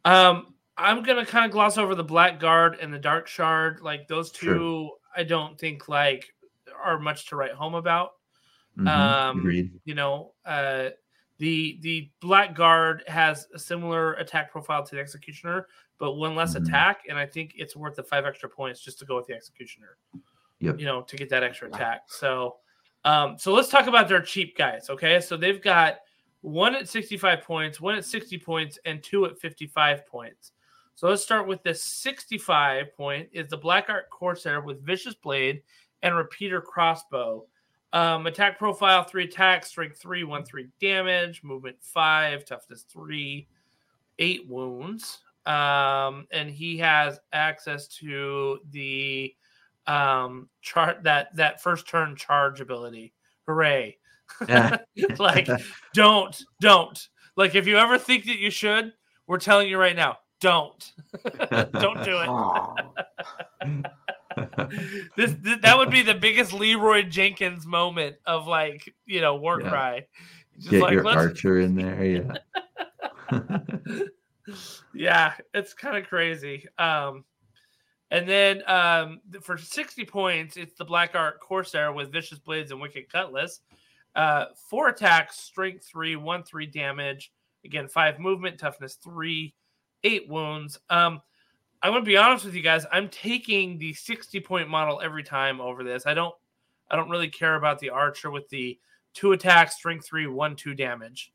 Um, I'm gonna kind of gloss over the Black Guard and the Dark Shard. Like those two, sure. I don't think like are much to write home about. Mm-hmm. Um, Agreed. You know, uh, The the blackguard has a similar attack profile to the executioner, but one less Mhm. attack, and I think it's worth the five extra points just to go with the executioner. Yep. You know, to get that extra attack. So, um, so let's talk about their cheap guys. Okay, so they've got one at sixty-five points, one at sixty points, and two at fifty-five points. So let's start with the sixty-five point. Is the Black Ark Corsair with Vicious Blade and Repeater Crossbow. Um, attack profile three attacks, strength three, one three damage, movement five, toughness three, eight wounds. Um, and he has access to the um chart that that first turn charge ability. Hooray! Yeah. like, don't, don't. Like, if you ever think that you should, we're telling you right now, don't, don't do it. This, this that would be the biggest Leroy Jenkins moment of like you know war Yeah. cry. Just Get like your archer in there, yeah. yeah, it's kind of crazy. Um, and then um, for 60 points, it's the Black Ark Corsair with Vicious Blades and Wicked Cutlass. Uh, four attacks, strength three, one three damage. Again, five movement, toughness three, eight wounds. Um, I'm gonna be honest with you guys. I'm taking the 60 point model every time over this. I don't, I don't really care about the archer with the two attacks, strength three, one two damage.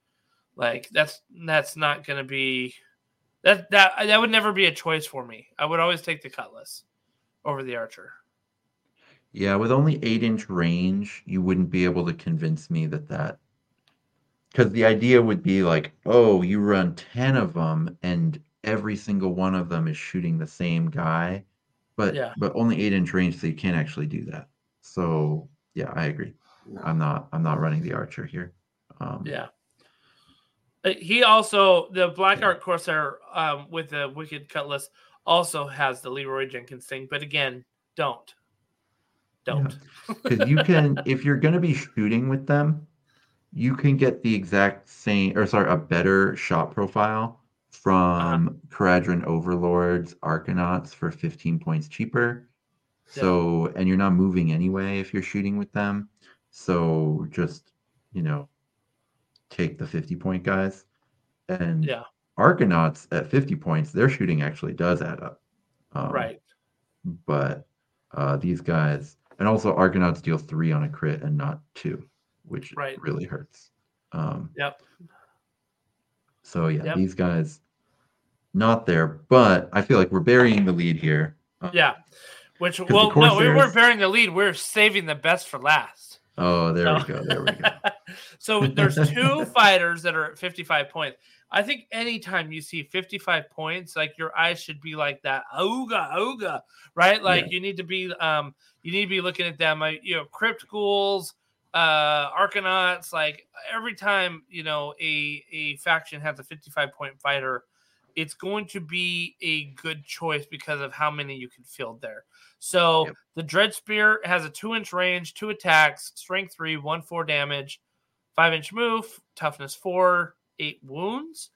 Like that's that's not gonna be that that that would never be a choice for me. I would always take the cutlass over the archer. Yeah, with only eight inch range, you wouldn't be able to convince me that that. Because the idea would be like, oh, you run 10 of them and every single one of them is shooting the same guy. But Yeah. but only eight inch range, so you can't actually do that. So yeah, I agree. No. I'm not I'm not running the archer here. Um, Yeah. Uh, He also the Black Ark Corsair um, with the Wicked Cutlass also has the Leroy Jenkins thing, but again, don't, don't. Because you can, if you're going to be shooting with them, you can get the exact same, or sorry, a better shot profile from Kharadron Overlords Arkanauts for 15 points cheaper. So, and you're not moving anyway if you're shooting with them. So just, you know, take the 50 point guys. And Yeah, Arkanauts at 50 points, their shooting actually does add up. Um, right. but uh, these guys, and also Arkanauts deal three on a crit and not two, which Right. really hurts. Um, Yep. so yeah, Yep. these guys not there, but I feel like we're burying the lead here. Yeah. Which well, no, we weren't bearing the lead. We're saving the best for last. Oh, there we go. There we go. so there's two fighters that are at 55 points. I think anytime you see 55 points, like your eyes should be like that, ooga ooga, right? Like Yeah. you need to be, um, you need to be looking at them. Like, you know, crypt ghouls, uh, arkanauts. Like every time you know a a faction has a 55 point fighter, it's going to be a good choice because of how many you can field there. So Yep. the Dread Spear has a two inch range, two attacks, strength three, one four damage, five inch move, toughness four, eight wounds.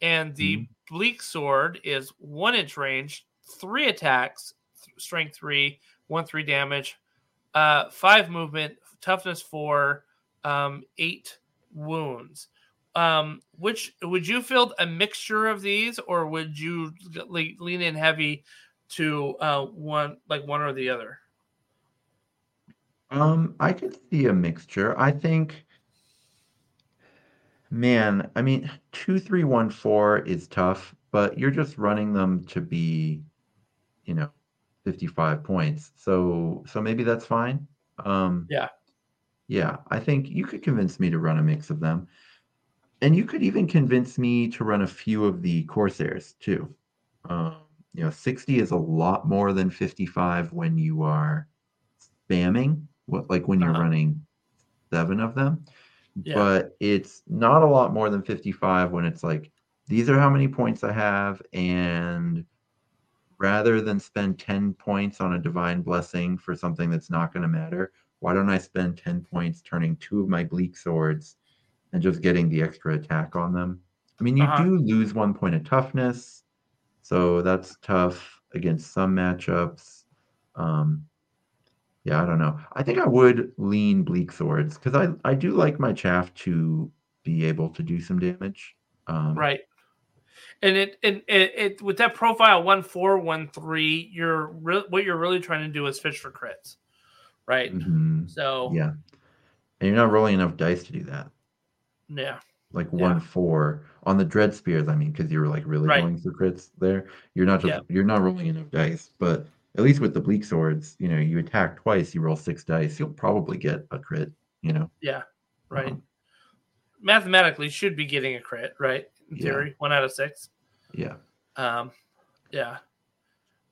And the Bleak Sword is one inch range, three attacks, th- strength three, one three damage, uh, five movement, toughness four, um, eight wounds. Um, which would you field a mixture of these, or would you le- lean in heavy to uh, one, like one or the other? Um, I could see a mixture. I think, man, I mean, two, three, one, four is tough, but you're just running them to be, you know, 55 points. So, so maybe that's fine. Um, Yeah. yeah, I think you could convince me to run a mix of them. And you could even convince me to run a few of the Corsairs too. Um, you know, 60 is a lot more than 55 when you are spamming, what like when you're Uh-huh. running seven of them. Yeah. But it's not a lot more than 55 when it's like, these are how many points I have, and rather than spend 10 points on a divine blessing for something that's not going to matter, why don't I spend 10 points turning two of my bleak swords and just getting the extra attack on them? I mean, you Uh-huh. do lose one point of toughness, so that's tough against some matchups. Um, yeah, I don't know. I think I would lean bleak swords because I, I do like my chaff to be able to do some damage. Um, right. And it and it, it with that profile one four one three, you're re- what you're really trying to do is fish for crits, right? mhm, So Yeah. And you're not rolling enough dice to do that. Yeah, Like Yeah. one four on the dread spears. I mean, because you were like really Right. going for crits there. You're not just you're not rolling enough dice, but at least with the bleak swords, you know, you attack twice, you roll six dice, you'll probably get a crit. You know, yeah, right. Um, Mathematically, should be getting a crit, right? In Yeah. theory, one out of six. yeah. Um, yeah.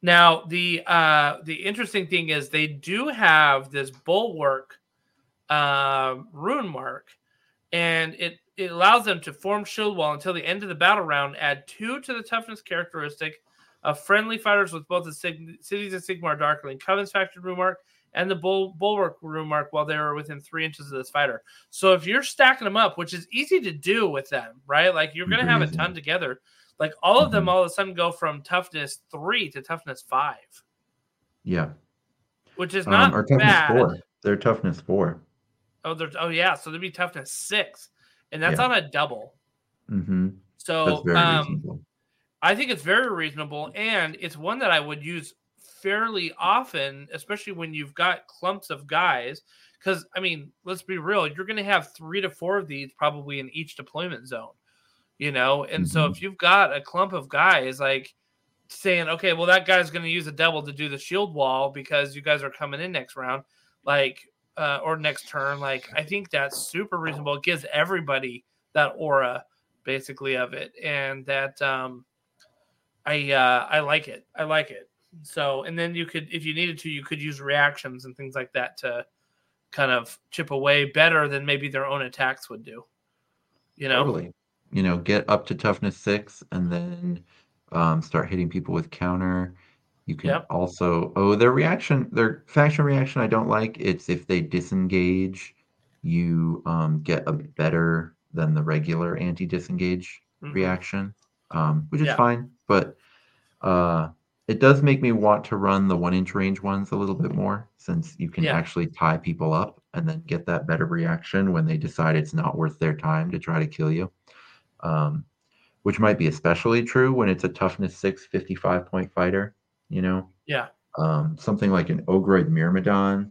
Now the uh, the interesting thing is they do have this bulwark uh, rune mark, and it it allows them to form shield wall until the end of the battle round. Add two to the toughness characteristic of friendly fighters with both the Sig- cities of Sigmar Darkling Coven's factored rune mark and the Bul- bulwark rune mark while they are within three inches of this fighter. So if you're stacking them up, which is easy to do with them, right? Like you're going to have a ton together. Like all of them Mhm. all of a sudden go from toughness three to toughness five, Yeah. which is not Um, or toughness bad. four. They're toughness four. Oh, there's oh yeah, so there'd be toughness six, and that's Yeah. on a double. Mm-hmm. So um. I think it's very reasonable, and it's one that I would use fairly often, especially when you've got clumps of guys. Because I mean, let's be real, you're going to have three to four of these probably in each deployment zone, you know. And so Mhm. if you've got a clump of guys like saying, okay, well that guy's going to use a double to do the shield wall because you guys are coming in next round, like uh, or next turn, like I think that's super reasonable. It gives everybody that aura basically of it, and that um, I uh, I like it. I like it. So, and then you could, if you needed to, you could use reactions and things like that to kind of chip away better than maybe their own attacks would do. You know, Totally. You know, get up to toughness six and then um, start hitting people with counter. You can Yep. also oh their reaction their faction reaction I don't like. It's if they disengage, you um, get a better than the regular anti-disengage Mhm. reaction, um, which is Yeah. fine. But uh, it does make me want to run the one inch range ones a little bit more since you can Yeah. actually tie people up and then get that better reaction when they decide it's not worth their time to try to kill you. Um, which might be especially true when it's a toughness six 55 point fighter, you know? Yeah. Um, something like an Ogroid Myrmidon,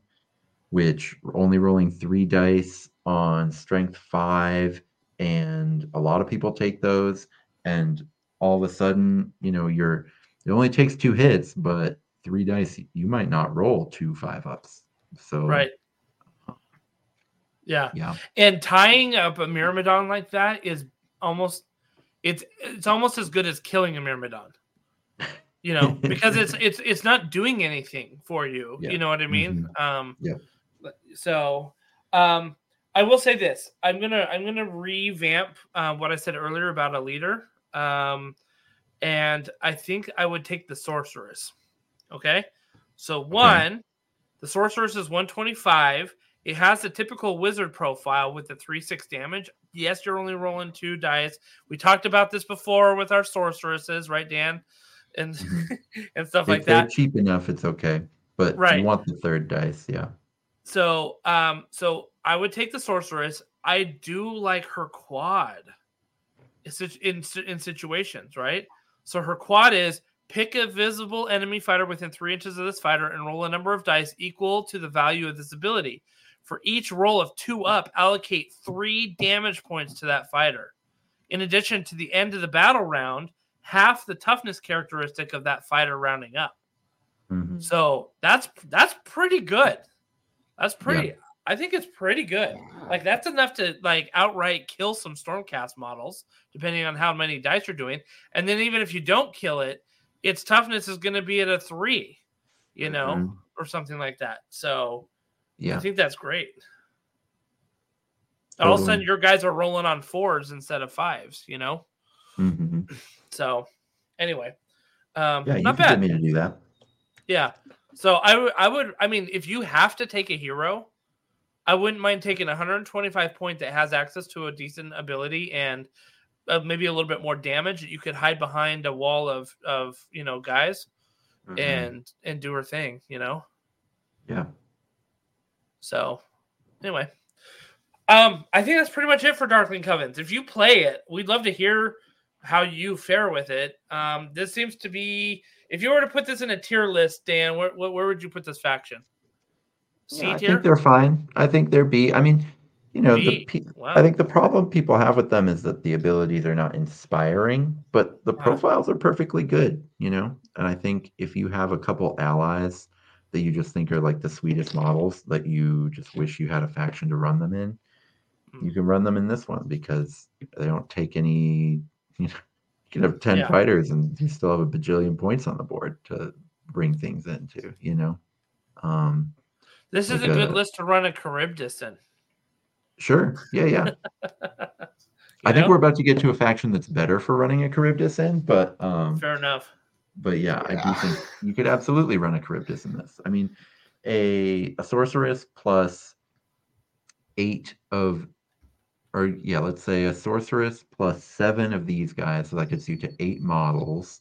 which only rolling three dice on strength five, and a lot of people take those, and all of a sudden, you know, you're it only takes two hits, but three dice, you might not roll two five ups. So right? Yeah, yeah, and tying up a myrmidon like that is almost it's it's almost as good as killing a myrmidon. You know, because it's it's it's not doing anything for you. Yeah. You know what I mean? Um Yeah. so um I will say this. I'm gonna I'm gonna revamp uh, what I said earlier about a leader. Um and I think I would take the sorceress. Okay. So one, the sorceress is 125. It has the typical wizard profile with the 3 6 damage. Yes, you're only rolling two dice. We talked about this before with our sorceresses, right, Dan? And Mhm. and stuff if like they're that. cheap enough, it's okay. But Right. you want the third dice, yeah. So um so I would take the sorceress. I do like her quad. It's in in situations, right? So her quad is pick a visible enemy fighter within three inches of this fighter and roll a number of dice equal to the value of this ability. For each roll of two up, allocate three damage points to that fighter. In addition to the end of the battle round, half the toughness characteristic of that fighter rounding up. Mhm. So that's that's pretty good. That's pretty. I think it's pretty good. Like that's enough to like outright kill some Stormcast models, depending on how many dice you're doing. And then even if you don't kill it, its toughness is going to be at a three, you know, Mhm. or something like that. So yeah, I think that's great. All of a sudden, your guys are rolling on fours instead of fives, you know. Mhm. So anyway, um, Yeah, you not can get bad. me to do that. Yeah. So I would, I would, I mean, if you have to take a hero, I wouldn't mind taking a 125 point that has access to a decent ability and uh, maybe a little bit more damage that you could hide behind a wall of, of you know, guys Mhm. and and do her thing, you know. yeah. So anyway, Um, I think that's pretty much it for Darkling Covens. If you play it, we'd love to hear how you fare with it. Um, this seems to be if you were to put this in a tier list, Dan, where where, where would you put this faction? C yeah, I think they're fine. I think they're B. I mean, you know, B. the wow. I think the problem people have with them is that the abilities are not inspiring, but the wow. profiles are perfectly good. You know, and I think if you have a couple allies that you just think are like the sweetest models that you just wish you had a faction to run them in, you can run them in this one because they don't take any. You, know, you can have ten yeah. fighters and you still have a bajillion points on the board to bring things into. You know, um, this is like a good a, list to run a Charybdis in. Sure. Yeah. Yeah. I think we're about to get to a faction that's better for running a Charybdis in, but um, fair enough. But yeah, yeah, I do think you could absolutely run a Charybdis in this. I mean, a a sorceress plus eight of or yeah, let's say a sorceress plus seven of these guys, so that gets you to eight models.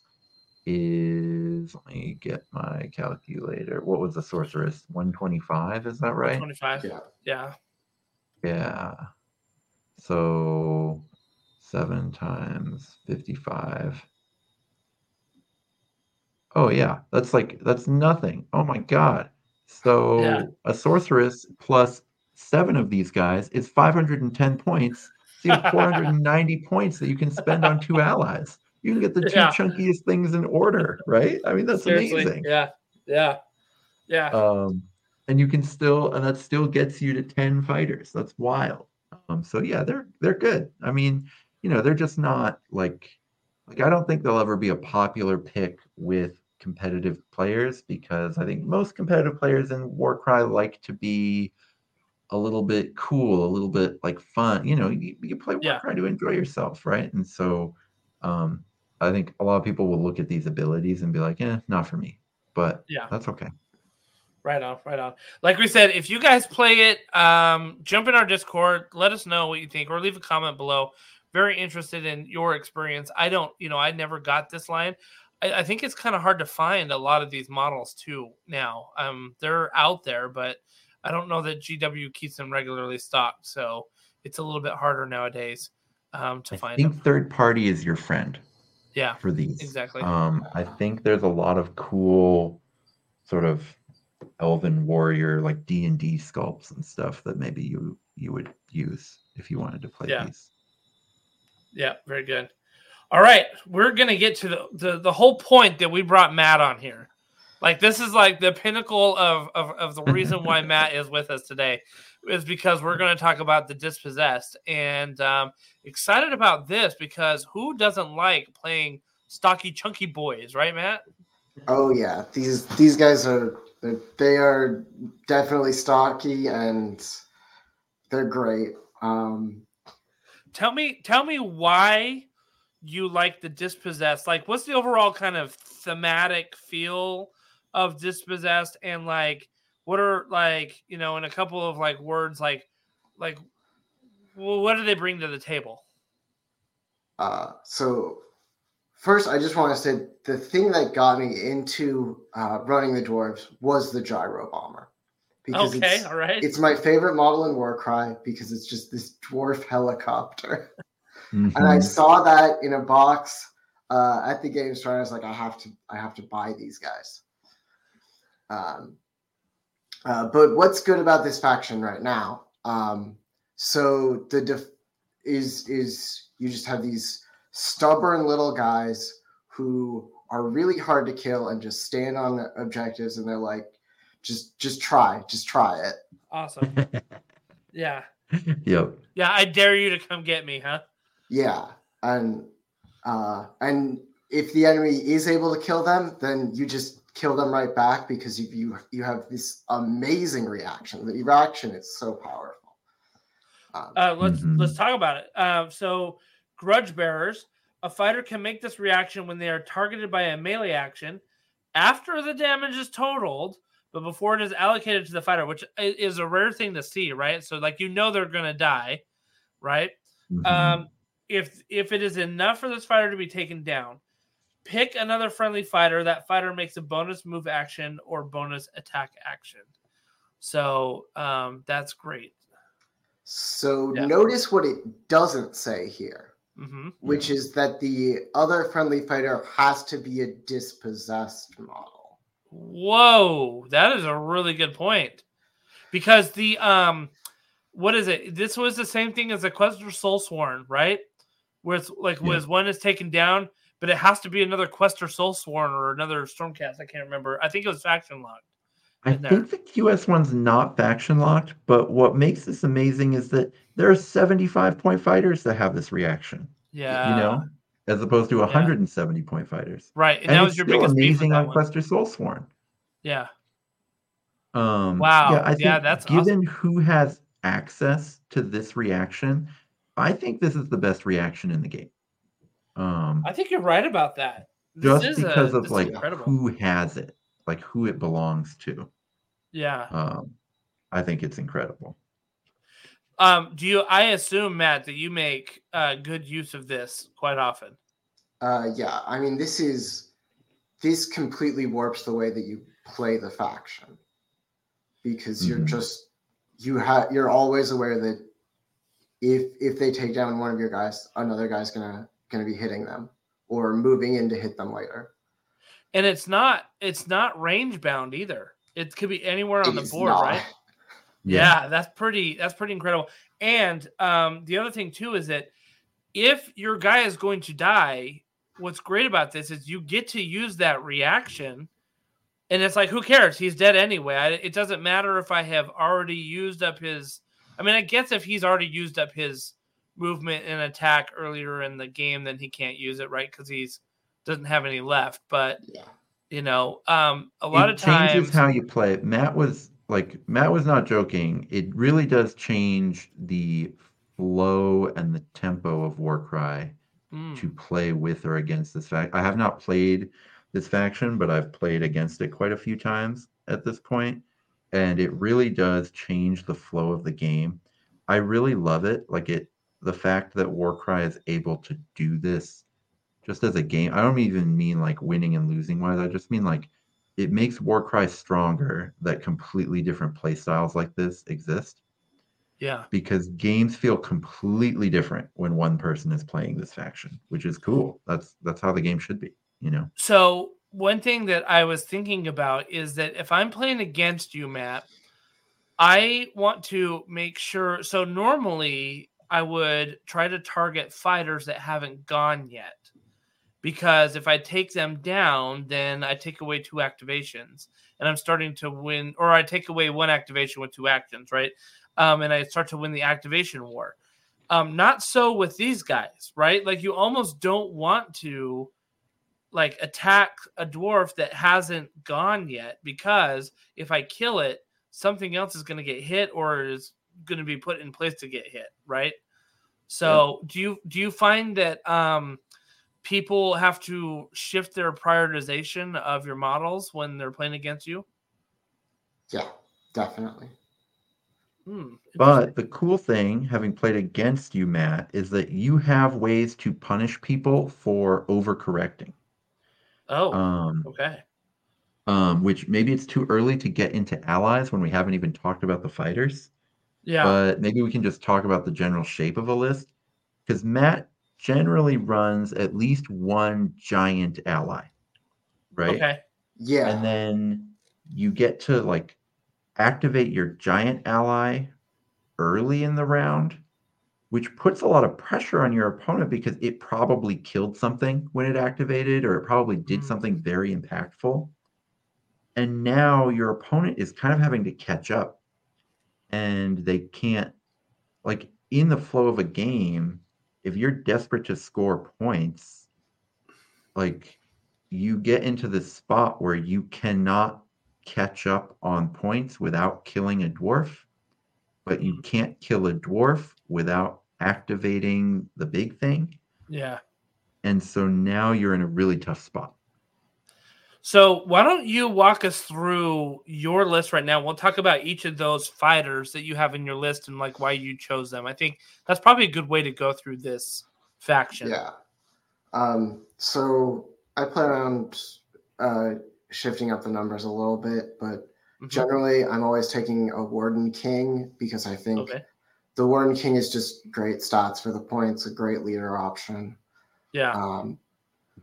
Is let me get my calculator. What was the sorceress? 125, is that right? 125. Yeah. Yeah. Yeah. So seven times 55. Oh yeah, that's like that's nothing. Oh my god. So yeah. a sorceress plus seven of these guys is 510 points. So you have 490 points that you can spend on two allies. You can get the two yeah. chunkiest things in order, right? I mean, that's Seriously. amazing. Yeah, yeah, yeah. Um, and you can still, and that still gets you to 10 fighters. That's wild. Um, so yeah, they're they're good. I mean, you know, they're just not like like I don't think they'll ever be a popular pick with competitive players because I think most competitive players in Warcry like to be a little bit cool, a little bit like fun. You know, you, you play yeah. to enjoy yourself, right? And so um, I think a lot of people will look at these abilities and be like, "Yeah, not for me." But yeah, that's okay. Right on, right on. Like we said, if you guys play it, um, jump in our Discord, let us know what you think, or leave a comment below. Very interested in your experience. I don't, you know, I never got this line. I, I think it's kind of hard to find a lot of these models too now. Um, they're out there, but I don't know that GW keeps them regularly stocked, so it's a little bit harder nowadays um, to I find. I think them. third party is your friend. Yeah, for these exactly. Um, I think there's a lot of cool, sort of elven warrior like D and D sculpts and stuff that maybe you you would use if you wanted to play yeah. these. Yeah, very good. All right, we're gonna get to the, the the whole point that we brought Matt on here. Like this is like the pinnacle of, of, of the reason why Matt is with us today is because we're going to talk about the dispossessed and um, excited about this because who doesn't like playing stocky chunky boys, right, Matt? Oh yeah, these these guys are they are definitely stocky and they're great. Um, tell me tell me why you like the dispossessed. Like, what's the overall kind of thematic feel of dispossessed and like what are like you know in a couple of like words like like well, what do they bring to the table? Uh so first i just want to say the thing that got me into uh, running the dwarves was the gyro bomber. Because okay all right. it's my favorite model in warcry because it's just this dwarf helicopter. Mm-hmm. and i saw that in a box uh, at the game store i was like i have to i have to buy these guys um, uh, but what's good about this faction right now? Um, so the def- is is you just have these stubborn little guys who are really hard to kill and just stand on objectives and they're like just just try just try it. Awesome. Yeah. Yep. Yeah i dare you to come get me huh? Yeah and uh and if the enemy is able to kill them then you just kill them right back because you you, you have this amazing reaction. The reaction is so powerful. Um, uh, let's mm-hmm. let's talk about it. Uh, so, grudge bearers, a fighter can make this reaction when they are targeted by a melee action after the damage is totaled, but before it is allocated to the fighter, which is a rare thing to see, right? So, like you know they're gonna die, right? Mm-hmm. Um, if if it is enough for this fighter to be taken down, pick another friendly fighter. That fighter makes a bonus move action or bonus attack action. So um, that's great. So Yeah. notice what it doesn't say here, hmm which is that the other friendly fighter has to be a dispossessed model. Whoa, that is a really good point. Because the um what is it? This was the same thing as the Questor Soulsworn, right? Where it's like Yeah. was one is taken down, but it has to be another Questor Soulsworn or another Stormcast. I can't remember. I think it was faction locked. I think the QS one's not faction locked, but what makes this amazing is that there are 75 point fighters that have this reaction, Yeah. you know, as opposed to 170 point fighters. Right. And, And, that was your biggest amazing on one. Questor Soulsworn. Yeah. Um, Wow. Yeah, I think Yeah, that's given who has access to this reaction, I think this is the best reaction in the game. Um, I think you're right about that. This just is a- because this of like incredible. who has it, like who it belongs to. Yeah. Um, I think it's incredible. Um, do you I assume, Matt, that you make uh good use of this quite often? Uh, yeah, I mean, this is this completely warps the way that you play the faction because you're Mhm. just you have you're always aware that if if they take down one of your guys, another guy's gonna gonna be hitting them or moving in to hit them later. And it's not it's not range bound either. It could be anywhere on It the board, not. right? Yeah. that's pretty that's pretty incredible. And um the other thing too is that if your guy is going to die, what's great about this is you get to use that reaction and it's like who cares? He's dead anyway. I, it doesn't matter if I have already used up his I mean, I guess if he's already used up his movement and attack earlier in the game then he can't use it, right? Cuz he's doesn't have any left, but Yeah. you know, um a lot it of times changes how you play it. Matt was like Matt was not joking. It really does change the flow and the tempo of Warcry Mm, to play with or against this fact. I have not played this faction, but I've played against it quite a few times at this point, and it really does change the flow of the game. I really love it. Like it, the fact that Warcry is able to do this just as a game. I don't even mean like winning and losing wise. I just mean like it makes Warcry stronger that completely different play styles like this exist yeah. because games feel completely different when one person is playing this faction, which is cool. That's that's how the game should be, you know. So one thing that I was thinking about is that if I'm playing against you, Matt, I want to make sure. So normally I would try to target fighters that haven't gone yet, because if I take them down, then I take away two activations, and I'm starting to win, or I take away one activation with two actions, right? Um, and I start to win the activation war. Um, not so with these guys, right? Like you almost don't want to like attack a dwarf that hasn't gone yet because if I kill it, something else is going to get hit or is going to be put in place to get hit, right? So, do you do you find that um people have to shift their prioritization of your models when they're playing against you? Yeah, definitely. Hmm, But the cool thing, having played against you, Matt, is that you have ways to punish people for overcorrecting. oh, Um, okay. um, which maybe it's too early to get into allies when we haven't even talked about the fighters. Yeah. But maybe we can just talk about the general shape of a list. Because Matt generally runs at least one giant ally, right? Okay. Yeah. And then you get to like activate your giant ally early in the round, which puts a lot of pressure on your opponent because it probably killed something when it activated, or it probably did Mm. something very impactful. And now your opponent is kind of having to catch up and they can't, like, in the flow of a game, if you're desperate to score points, like, you get into this spot where you cannot catch up on points without killing a dwarf, but you mm-hmm. can't kill a dwarf without activating the big thing. Yeah. And so now you're in a really tough spot. So why don't you walk us through your list right now? We'll talk about each of those fighters that you have in your list and like why you chose them. I think that's probably a good way to go through this faction. Yeah. Um, so I plan on uh, shifting up the numbers a little bit, but Mhm. generally I'm always taking a Warden King because I think Okay. the Warden King is just great stats for the points, a great leader option. Yeah. Um,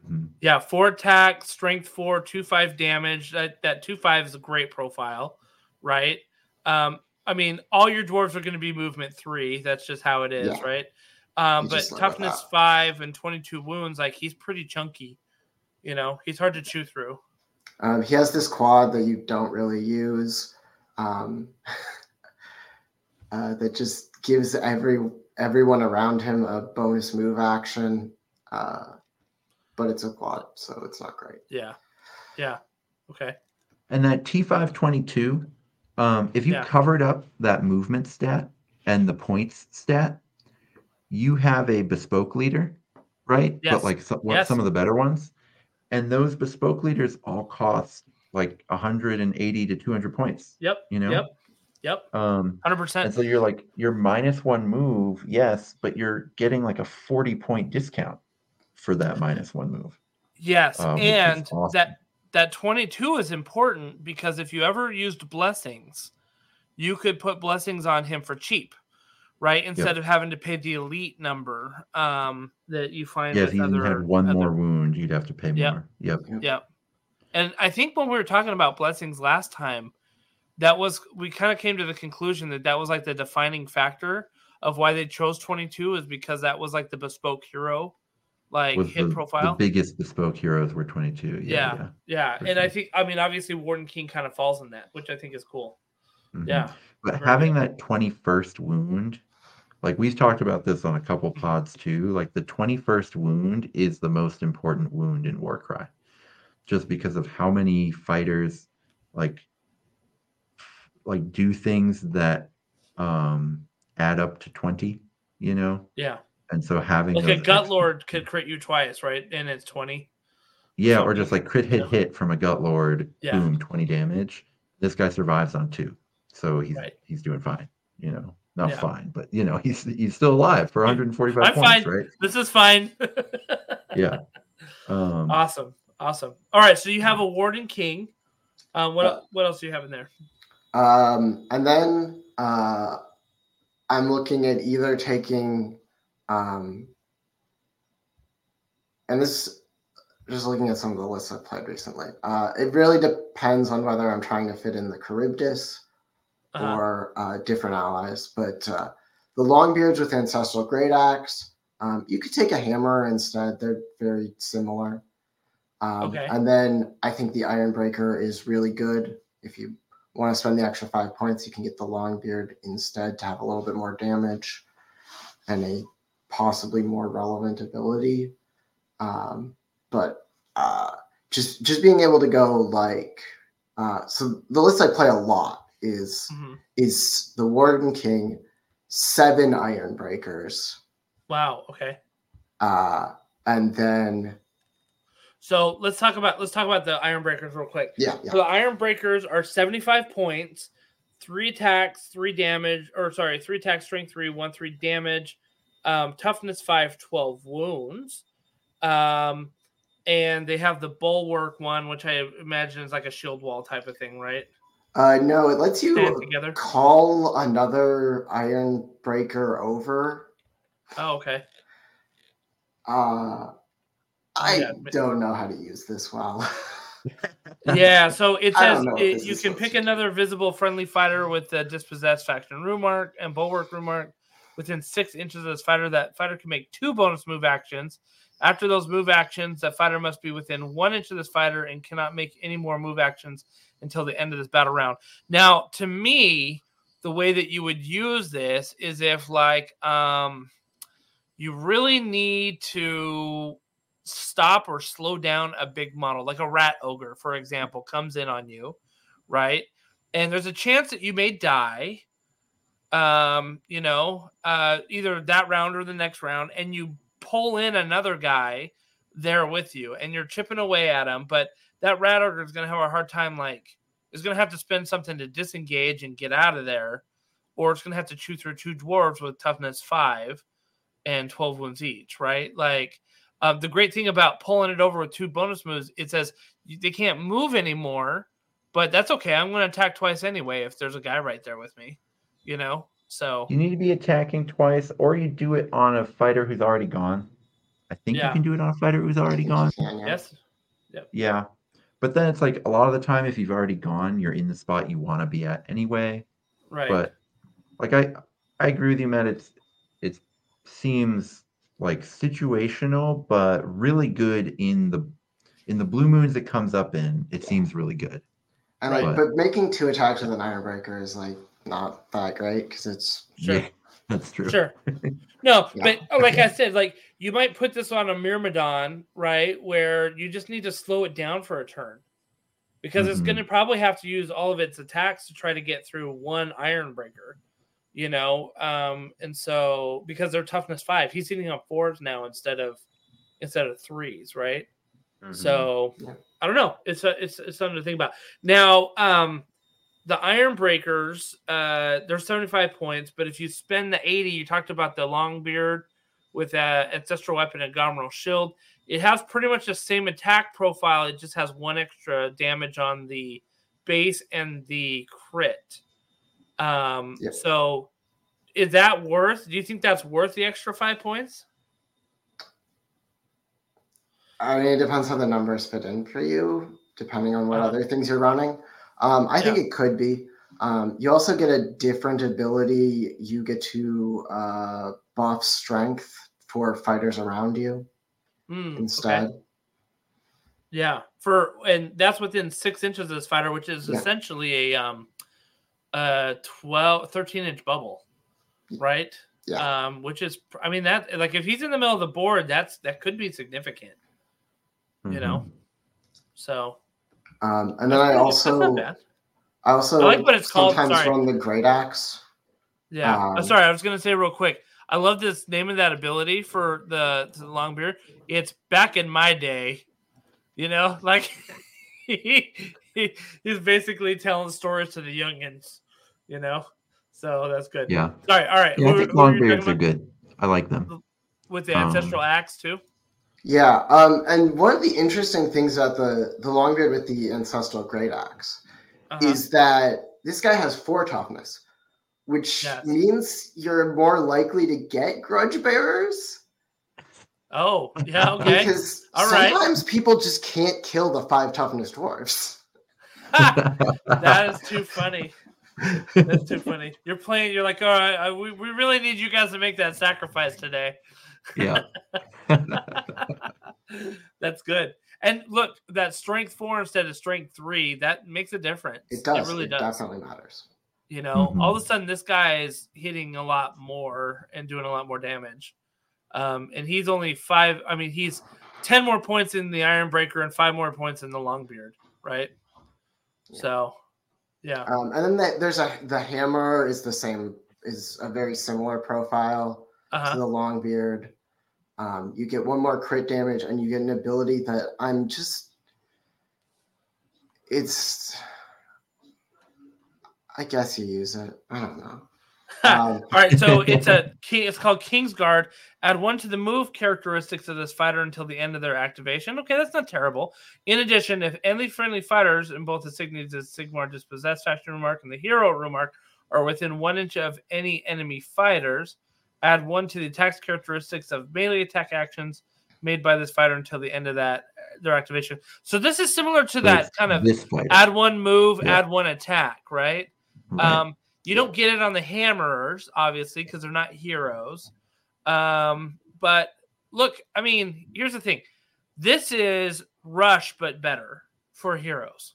Mhm. Yeah, four attack, strength four, two five damage. That that two five is a great profile, right? Um, I mean, all your dwarves are going to be movement three. That's just how it is, Yeah. right? Um, but just live with toughness five and twenty two wounds, like he's pretty chunky. You know, he's hard to chew through. um, he has this quad that you don't really use. Um, uh, that just gives every everyone around him a bonus move action. Uh, but it's a quad, so it's not great. Yeah, yeah, okay, And that T522, um, if you Yeah. covered up that movement stat and the points stat, you have a bespoke leader, right? Yes. But like some, what, Yes. some of the better ones. And those bespoke leaders all cost like 180 to 200 points, yep, you know? yep, yep, Um, hundred and percent. And so you're like, you're minus one move, yes, but you're getting like a 40 point discount for that minus one move. Yes, which is and awesome. that that 22 is important because if you ever used blessings, you could put blessings on him for cheap, right? Instead of having to pay the elite number um, that you find Yeah, with if you other, had one other- more wound, you'd have to pay Yep. more. Yep. Yep. And I think when we were talking about blessings last time, that was we kind of came to the conclusion that that was like the defining factor of why they chose 22 is because that was like the bespoke hero like Was hit the, profile. the biggest bespoke heroes were 22. Yeah. Yeah. Yeah, for and I think I mean obviously Warden King kind of falls in that, which I think is cool. Mhm. Yeah, But very having that 21st wound, like we've talked about this on a couple pods too, like the 21st wound is the most important wound in Warcry. Just because of how many fighters like like do things that um add up to 20, you know? yeah. And so having Like a gut extra- lord could crit you twice, right? And it's 20. Yeah, So- or just like crit hit Yeah. hit from a gut lord, Yeah. boom, 20 damage. This guy survives on two. So he's Right. he's doing fine, you know. Not Yeah. fine, but you know, he's he's still alive for 145 I'm points, fine. right? This is fine. Yeah. Um awesome. Awesome. All right, so you have a Warden King. Um, what Uh, what else do you have in there? Um, and then uh, I'm looking at either taking, um, and this, just looking at some of the lists I've played recently. Uh, it really depends on whether I'm trying to fit in the Charybdis Uh-huh. or uh, different allies. But uh, the Longbeards with Ancestral Great Axe, um, you could take a hammer instead. They're very similar. Um, Okay. And then I think the Ironbreaker is really good. If you want to spend the extra five points, you can get the Longbeard instead to have a little bit more damage and a possibly more relevant ability. Um, but uh, just just being able to go like uh, so the list I play a lot is Mhm. is the Warden King, seven Iron Breakers, Wow. Okay. uh, and then So let's talk about let's talk about the Iron Breakers real quick. yeah, yeah, So the Iron Breakers are 75 points, three attacks, three damage, or sorry, three attacks, strength three, one, three damage, um, toughness five, 12 wounds. Um, and they have the bulwark one, which I imagine is like a shield wall type of thing, right? Uh, no, it lets Stand you together. call another Iron Breaker over. Oh, okay. Uh, I Yeah, don't know how to use this well. Yeah, so it says it, you can pick another visible friendly fighter with the dispossessed faction rune mark and bulwark rune mark within six inches of this fighter. That fighter can make two bonus move actions. After those move actions, that fighter must be within one inch of this fighter and cannot make any more move actions until the end of this battle round. Now, to me, the way that you would use this is if like um you really need to stop or slow down a big model, like a rat ogre, for example, comes in on you, right? And there's a chance that you may die, um, you know, uh, either that round or the next round, and you pull in another guy there with you, and you're chipping away at him, but that rat ogre is going to have a hard time, like, is going to have to spend something to disengage and get out of there, or it's going to have to chew through two dwarves with toughness five and 12 wounds each, right? Like, um, the great thing about pulling it over with two bonus moves, it says they can't move anymore, but that's okay. I'm going to attack twice anyway if there's a guy right there with me, you know. So You need to be attacking twice, or you do it on a fighter who's already gone. I think Yeah. you can do it on a fighter who's already gone. Yeah, yeah. Yeah. But then it's like a lot of the time, if you've already gone, you're in the spot you want to be at anyway. right. But like I, I agree with you, Matt. It's it seems like situational, but really good in the in the blue moons it comes up in. It seems really good. And like, Right. but making two attacks with an Iron Breaker is like not that great because it's Sure. Yeah, that's true. Sure. No, Yeah. but oh, like I said, like you might put this on a Myrmidon, right? Where you just need to slow it down for a turn. Because it's Mhm. gonna probably have to use all of its attacks to try to get through one iron breaker. You know, um, and so because they're toughness five, he's hitting on fours now instead of instead of threes, right? Mhm. So Yeah. I don't know. It's a, it's it's something to think about. Now, um, the Iron Breakers, uh, they're seventy five points, but if you spend the eighty, you talked about the Longbeard with uh, ancestral weapon and Gromril shield. It has pretty much the same attack profile. It just has one extra damage on the base and the crit. Um, Yep. so is that worth? Do you think that's worth the extra five points? I mean, it depends how the numbers fit in for you, depending on what Uh-huh. other things you're running. Um, I think it could be. Um, you also get a different ability. You get to uh, buff strength for fighters around you okay. instead. Yeah, for and that's within six inches of this fighter, which is Yeah. essentially a um a 12 13 inch bubble, right? Yeah. Um, which is I mean that like if he's in the middle of the board, that's that could be significant, you know. So Um, and then that's I also. I also I like what it's called, sometimes sorry. run the great axe. Yeah. Um, sorry, I was gonna say real quick. I love this name of that ability for the, the long beard. It's back in my day, you know, like he, he he's basically telling stories to the youngins, you know. So that's good. Yeah. Sorry. All right. Yeah, I think who were you longbeards talking are good. I like them. with the Um, ancestral axe too. Yeah, um, and one of the interesting things about the the longbeard with the ancestral great axe Uh-huh. is that this guy has four toughness, which Yes. means you're more likely to get grudge bearers. Oh, yeah. Okay. Because All right. sometimes people just can't kill the five toughness dwarves. that is too funny. That's too funny. You're playing. You're like, all right. I, we we really need you guys to make that sacrifice today. Yeah. That's good. And look, that strength four instead of strength three, that makes a difference. It does. It really it does. definitely matters. You know, Mhm. all of a sudden, this guy is hitting a lot more and doing a lot more damage. Um, and he's only five. I mean, he's 10 more points in the Iron Breaker and five more points in the Longbeard, right? Yeah. So, yeah. Um, and then the, there's a the hammer is the same is a very similar profile Uh-huh. to the long beard. Um, you get one more crit damage, and you get an ability that I'm just. It's. I guess you use it. I don't know. Um, All right, so it's a. It's called Kingsguard. Add one to the move characteristics of this fighter until the end of their activation. Okay, that's not terrible. In addition, if any friendly fighters in both the Signities and Sigmar dispossessed faction remark and the hero remark are within one inch of any enemy fighters, add one to the attacks characteristics of melee attack actions made by this fighter until the end of that their activation. So this is similar to So that it's kind of this add one move, Yeah. add one attack, right? right? Um, you don't get it on the hammerers, obviously, because they're not heroes. Um, but look, I mean, here's the thing: this is rush, but better for heroes,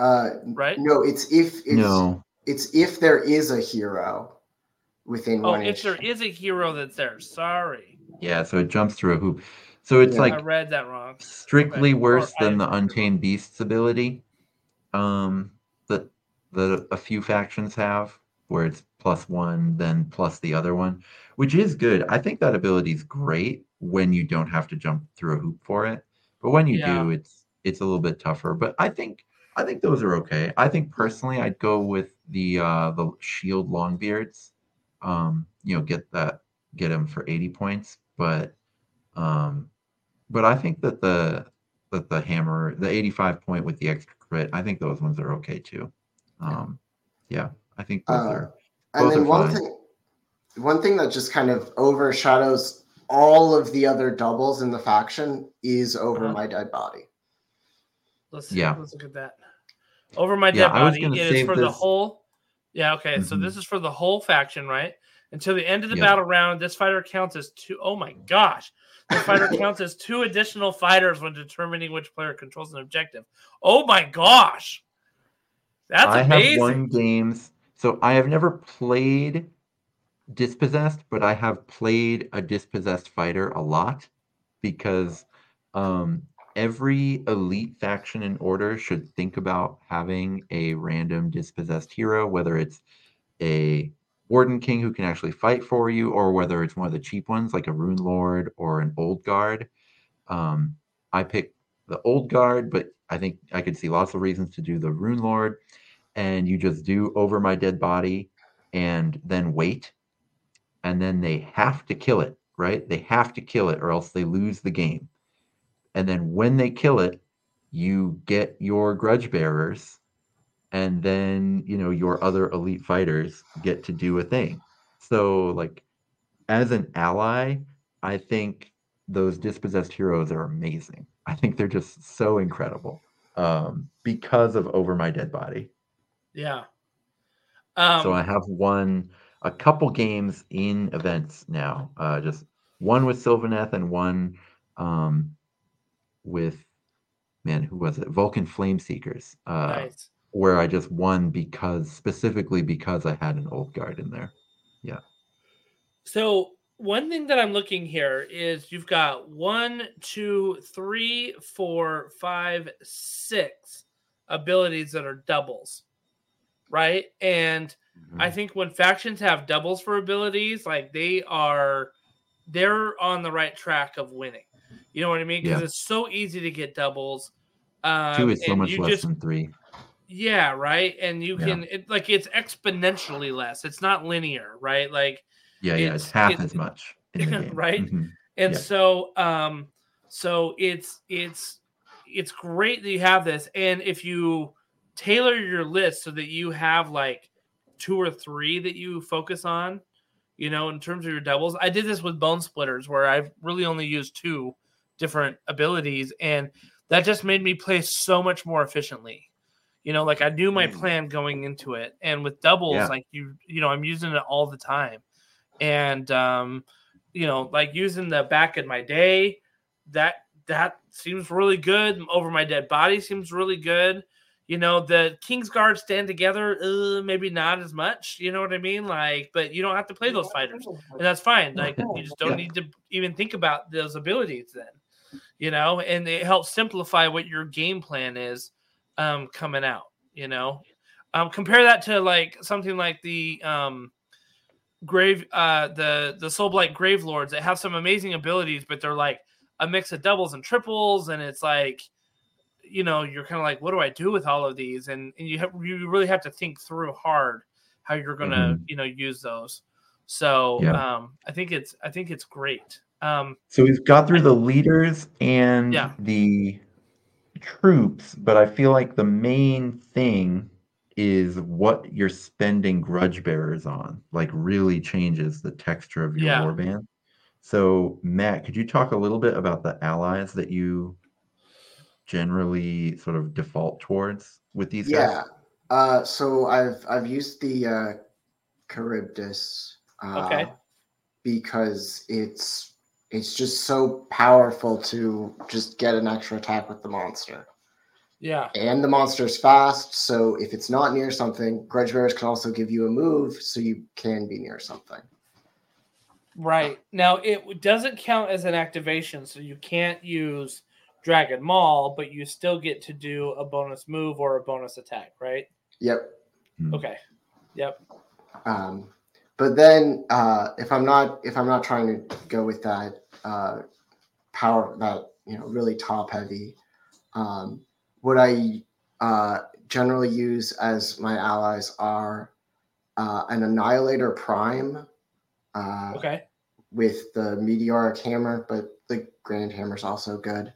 uh, right? no, it's if it's, no. it's if there is a hero within Oh, one if inch. there is a hero that's there, sorry, Yeah, so it jumps through a hoop. So it's Yeah. I like read that wrong. strictly Or worse I- than the Untamed Beasts ability. Um that that a few factions have, where it's plus one, then plus the other one, which is good. I think that ability is great when you don't have to jump through a hoop for it. But when you Yeah. do, it's it's a little bit tougher. But I think I think those are okay. I think personally I'd go with the uh the shield longbeards. Um, you know, get that get him for 80 points, but um but I think that the that the hammer, the 85 point with the extra crit, I think those ones are okay too. Um, yeah, I think those Uh, are. And then are one fine. thing, one thing that just kind of overshadows all of the other doubles in the faction is over Uh-huh. my dead body. Let's see. Yeah. Let's look at that. Over my Yeah, dead I was body. gonna It is save for the this- whole. Yeah. Okay. So Mhm. this is for the whole faction, right? Until the end of the Yeah. battle round, this fighter counts as two oh my gosh. The fighter counts as two additional fighters when determining which player controls an objective. Oh my gosh. That's I amazing. have won games. So I have never played dispossessed, but I have played a dispossessed fighter a lot because um, every elite faction in order should think about having a random dispossessed hero, whether it's a warden king who can actually fight for you, or whether it's one of the cheap ones like a rune lord or an old guard. Um, I picked the old guard, but I think I could see lots of reasons to do the rune lord. And you just do over my dead body and then wait. And then they have to kill it, right? They have to kill it or else they lose the game. And then when they kill it, you get your grudge bearers and then you know your other elite fighters get to do a thing. So like as an ally i think those dispossessed heroes are amazing. I think they're just so incredible um because of over my dead body. Yeah. Um, so i have won a couple games in events now. Uh just one with sylvaneth and one um with man who was it vulcan flame seekers uh nice. where I just won because specifically because I had an old guard in there. Yeah. So one thing that I'm looking here is you've got one, two, three, four, five, six abilities that are doubles, right? And Mm-hmm. I think when factions have doubles for abilities, like they are, they're on the right track of winning. You know what I mean? Because Yeah. it's so easy to get doubles. Um, Two is so much less just than three. yeah, right. And you Yeah. can it, like it's exponentially less. It's not linear, right? Like Yeah, yeah, it's- it's, half it's- as much. In the game. right? Mhm. and Yeah. so um so it's it's it's great that you have this and if you tailor your list so that you have like two or three that you focus on you know in terms of your doubles. I did this with Bonesplitterz where i've really only used two different abilities and that just made me play so much more efficiently. You know like i knew my Mm. plan going into it and with doubles Yeah. like you you know i'm using it all the time. And um you know like using the back in my day that that seems really good. Over my dead body seems really good you know the king's guard stand together uh, maybe not as much you know what i mean? Like but you don't have to play those fighters and that's fine like you just don't Yeah. need to even think about those abilities then you know? And it helps simplify what your game plan is um coming out you know? Um compare that to like something like the um grave uh the the Soulblight Gravelords that have some amazing abilities but they're like a mix of doubles and triples and it's like you know you're kind of like what do i do with all of these and, and you have you really have to think through hard how you're gonna you know use those so Yeah. um i think it's i think it's great um So we've got through the leaders and Yeah. the troops, but I feel like the main thing is what you're spending grudge bearers on, like really changes the texture of your Yeah. warband. So Matt, could you talk a little bit about the allies that you generally sort of default towards with these Yeah. guys? Uh, so I've I've used the uh, Charybdis. Uh, Okay. Because it's it's just so powerful to just get an extra attack with the monster, yeah and the monster's fast. So if it's not near something, Grudge Bearers can also give you a move, so you can be near something. Right. Now it doesn't count as an activation, so you can't use Dragon Maul, but you still get to do a bonus move or a bonus attack, right? Yep. Okay. Yep. Um, but then uh, if I'm not if I'm not trying to go with that uh, power that you know really top heavy, um, what I uh, generally use as my allies are uh, an Annihilator Prime uh, Okay. with the Meteoric Hammer, but the Grand Hammer is also good,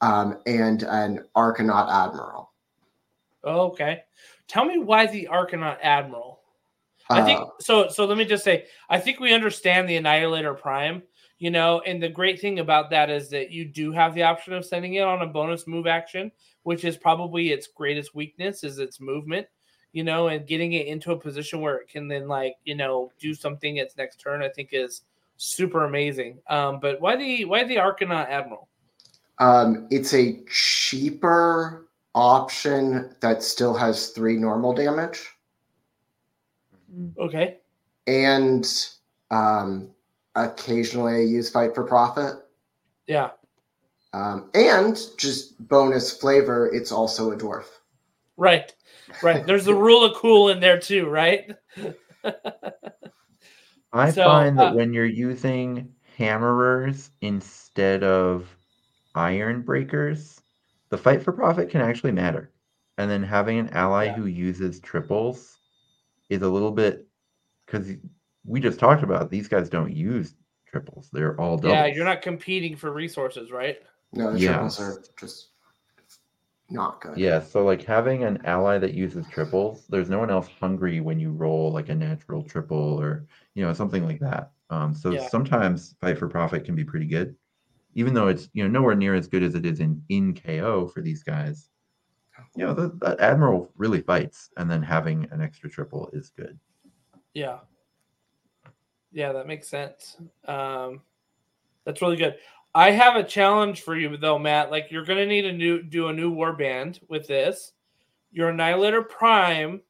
um, and an Arkanaut Admiral. Okay. Tell me why the Arkanaut Admiral. I think so. So let me just say, I think we understand the Annihilator Prime, you know, and the great thing about that is that you do have the option of sending it on a bonus move action, which is probably its greatest weakness is its movement, you know, and getting it into a position where it can then like, you know, do something its next turn, I think is super amazing. Um, but why the why the Arkanaut Admiral? Um, it's a cheaper option that still has three normal damage. Okay. And um, occasionally I use Fight for Profit. Yeah. Um, and just bonus flavor, it's also a dwarf. Right. Right. There's the rule of cool in there too, right? I so, find that uh, when you're using hammerers instead of iron breakers, the fight for profit can actually matter. And then having an ally yeah. who uses triples is a little bit because we just talked about these guys don't use triples; they're all doubles. Yeah, you're not competing for resources, right? No, the yeah. triples are just not good. Yeah, so like having an ally that uses triples, there's no one else hungry when you roll like a natural triple or you know something like that. Um, so yeah. sometimes fight for profit can be pretty good, even though it's you know nowhere near as good as it is in in KO for these guys. You know, the, the admiral really fights, and then having an extra triple is good. Yeah, yeah, that makes sense. Um, that's really good. I have a challenge for you though, Matt. Like you're gonna need a new do a new war band with this. Your Annihilator Prime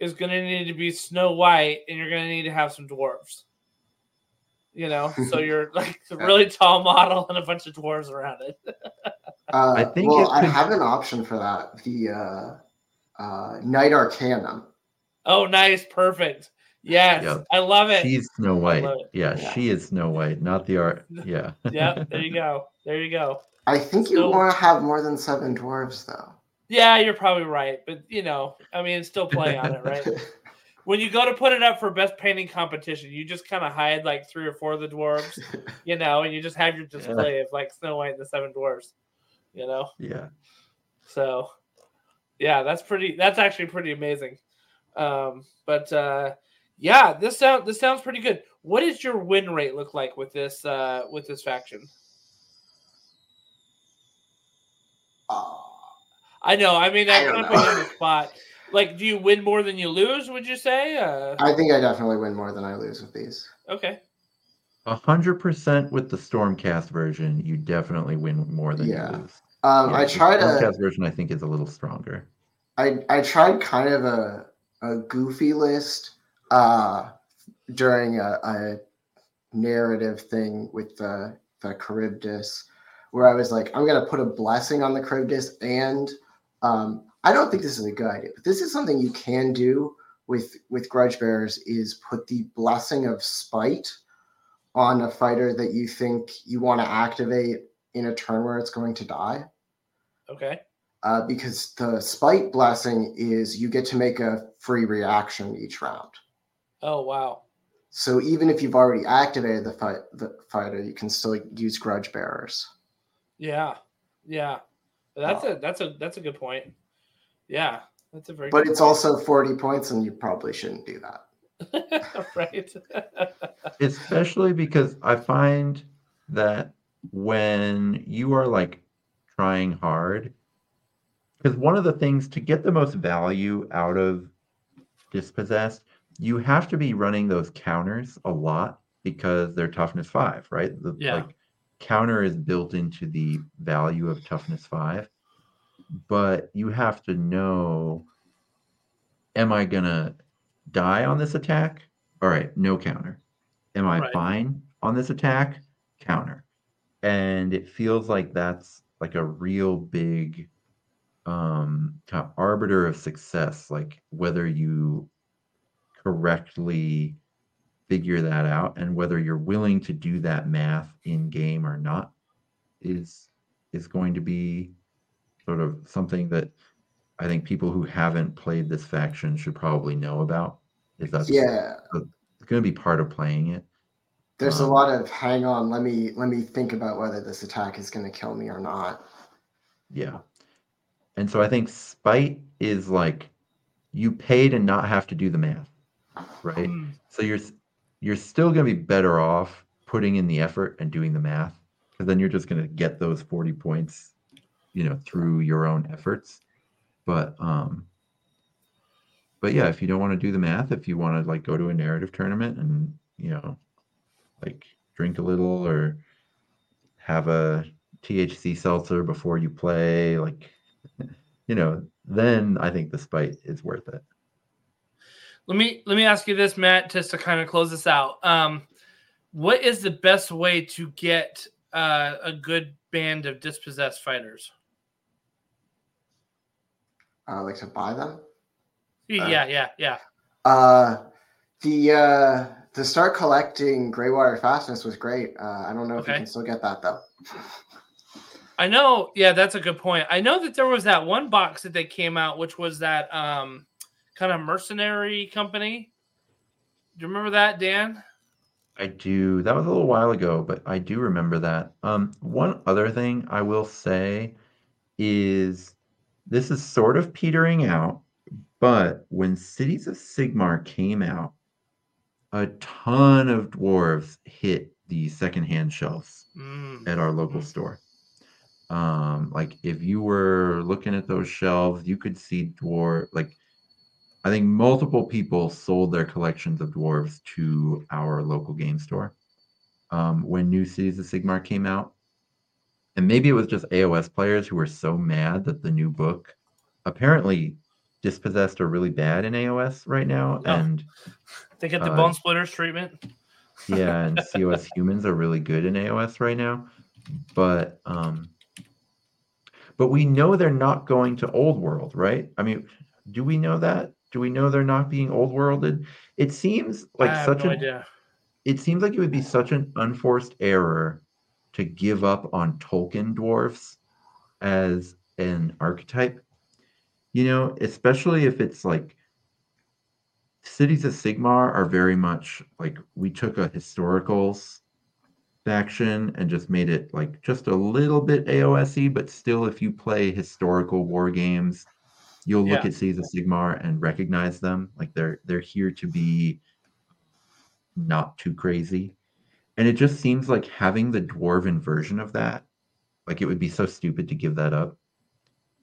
is gonna need to be Snow White, and you're gonna need to have some dwarves. You know, so you're like a really tall model and a bunch of dwarves around it. uh, I think well, could... I have an option for that. The uh, uh, Knight Arcanum. Oh, nice, perfect. Yes, yep. I love it. She's Snow White. Yeah, yeah, she is Snow White, not the art. Yeah. yeah, there you go. There you go. I think you want to have more than seven dwarves, though. Yeah, you're probably right, but you know, I mean, still play on it, right? When you go to put it up for best painting competition, you just kind of hide like three or four of the dwarves, you know, and you just have your display yeah. of like Snow White and the seven dwarves, you know. Yeah. So, yeah, that's pretty. That's actually pretty amazing. Um, but uh, yeah, this sound this sounds pretty good. What does your win rate look like with this uh with this faction? Uh, I know. I mean, I, I kind of put you on the spot. Like, do you win more than you lose? Would you say? Uh, I think I definitely win more than I lose with these. Okay. A hundred percent with the Stormcast version, you definitely win more than yeah. you lose. Um, yeah, I tried a Stormcast version. I think is a little stronger. I I tried kind of a a goofy list uh, during a, a, narrative thing with the, the Charybdis, where I was like, I'm going to put a blessing on the Charybdis. And um, I don't think this is a good idea, but this is something you can do with, with Grudge Bearers is put the blessing of spite on a fighter that you think you want to activate in a turn where it's going to die. Okay. Uh, because the spite blessing is you get to make a free reaction each round. Oh wow! So even if you've already activated the fight, the fighter, you can still use grudge bearers. Yeah, yeah, that's oh. a that's a that's a good point. Yeah, that's a very. But it's point. also forty points, and you probably shouldn't do that. right. Especially because I find that when you are like trying hard, because one of the things to get the most value out of dispossessed you have to be running those counters a lot because they're toughness five, right? The yeah. like counter is built into the value of toughness five, but you have to know am I gonna die on this attack? All right, no counter. Am I right. fine on this attack? Counter. And it feels like that's like a real big um kind of arbiter of success, like whether you correctly figure that out and whether you're willing to do that math in game or not is is going to be sort of something that I think people who haven't played this faction should probably know about. Is that yeah, it's going to be part of playing it. There's um, a lot of hang on, let me let me think about whether this attack is going to kill me or not. Yeah, and so I think spite is like you pay to not have to do the math right? Mm. So you're you're still going to be better off putting in the effort and doing the math because then you're just going to get those 40 points, you know, through your own efforts. But um but yeah, if you don't want to do the math, if you want to like go to a narrative tournament and, you know, like drink a little or have a THC seltzer before you play, like you know, then I think the spite is worth it. Let me let me ask you this, Matt, just to kind of close this out. Um, what is the best way to get uh, a good band of dispossessed fighters? Uh, like to buy them. Yeah, yeah, yeah. Uh, the uh, to start collecting Greywater Fastness was great. Uh, I don't know if you can still get that though. I know. Yeah, that's a good point. I know that there was that one box that they came out, which was that um, kind of mercenary company. Do you remember that, Dan? I do. That was a little while ago, but I do remember that. Um, one other thing I will say is this is sort of petering out, but when Cities of Sigmar came out, a ton of dwarves hit the secondhand shelves Mm. at our local Mhm. store. Um, like if you were looking at those shelves, you could see dwarf like I think multiple people sold their collections of dwarves to our local game store um, when New Cities of Sigmar came out. And maybe it was just AOS players who were so mad that the new book apparently dispossessed are really bad in AOS right now. Oh. And They get the Uh, bone splitters treatment. yeah, and COS humans are really good in AOS right now. But um but we know they're not going to old world, right? I mean, do we know that? Do we know they're not being old worlded? It seems like such no an idea. it seems like it would be such an unforced error to give up on Tolkien dwarfs as an archetype. You know, especially if it's like cities of Sigmar are very much like we took a historicals faction and just made it like just a little bit AOSE, but still if you play historical war games, you'll look Yeah. at cities of Sigmar and recognize them. Like they're they're here to be not too crazy. And it just seems like having the dwarven version of that, like it would be so stupid to give that up.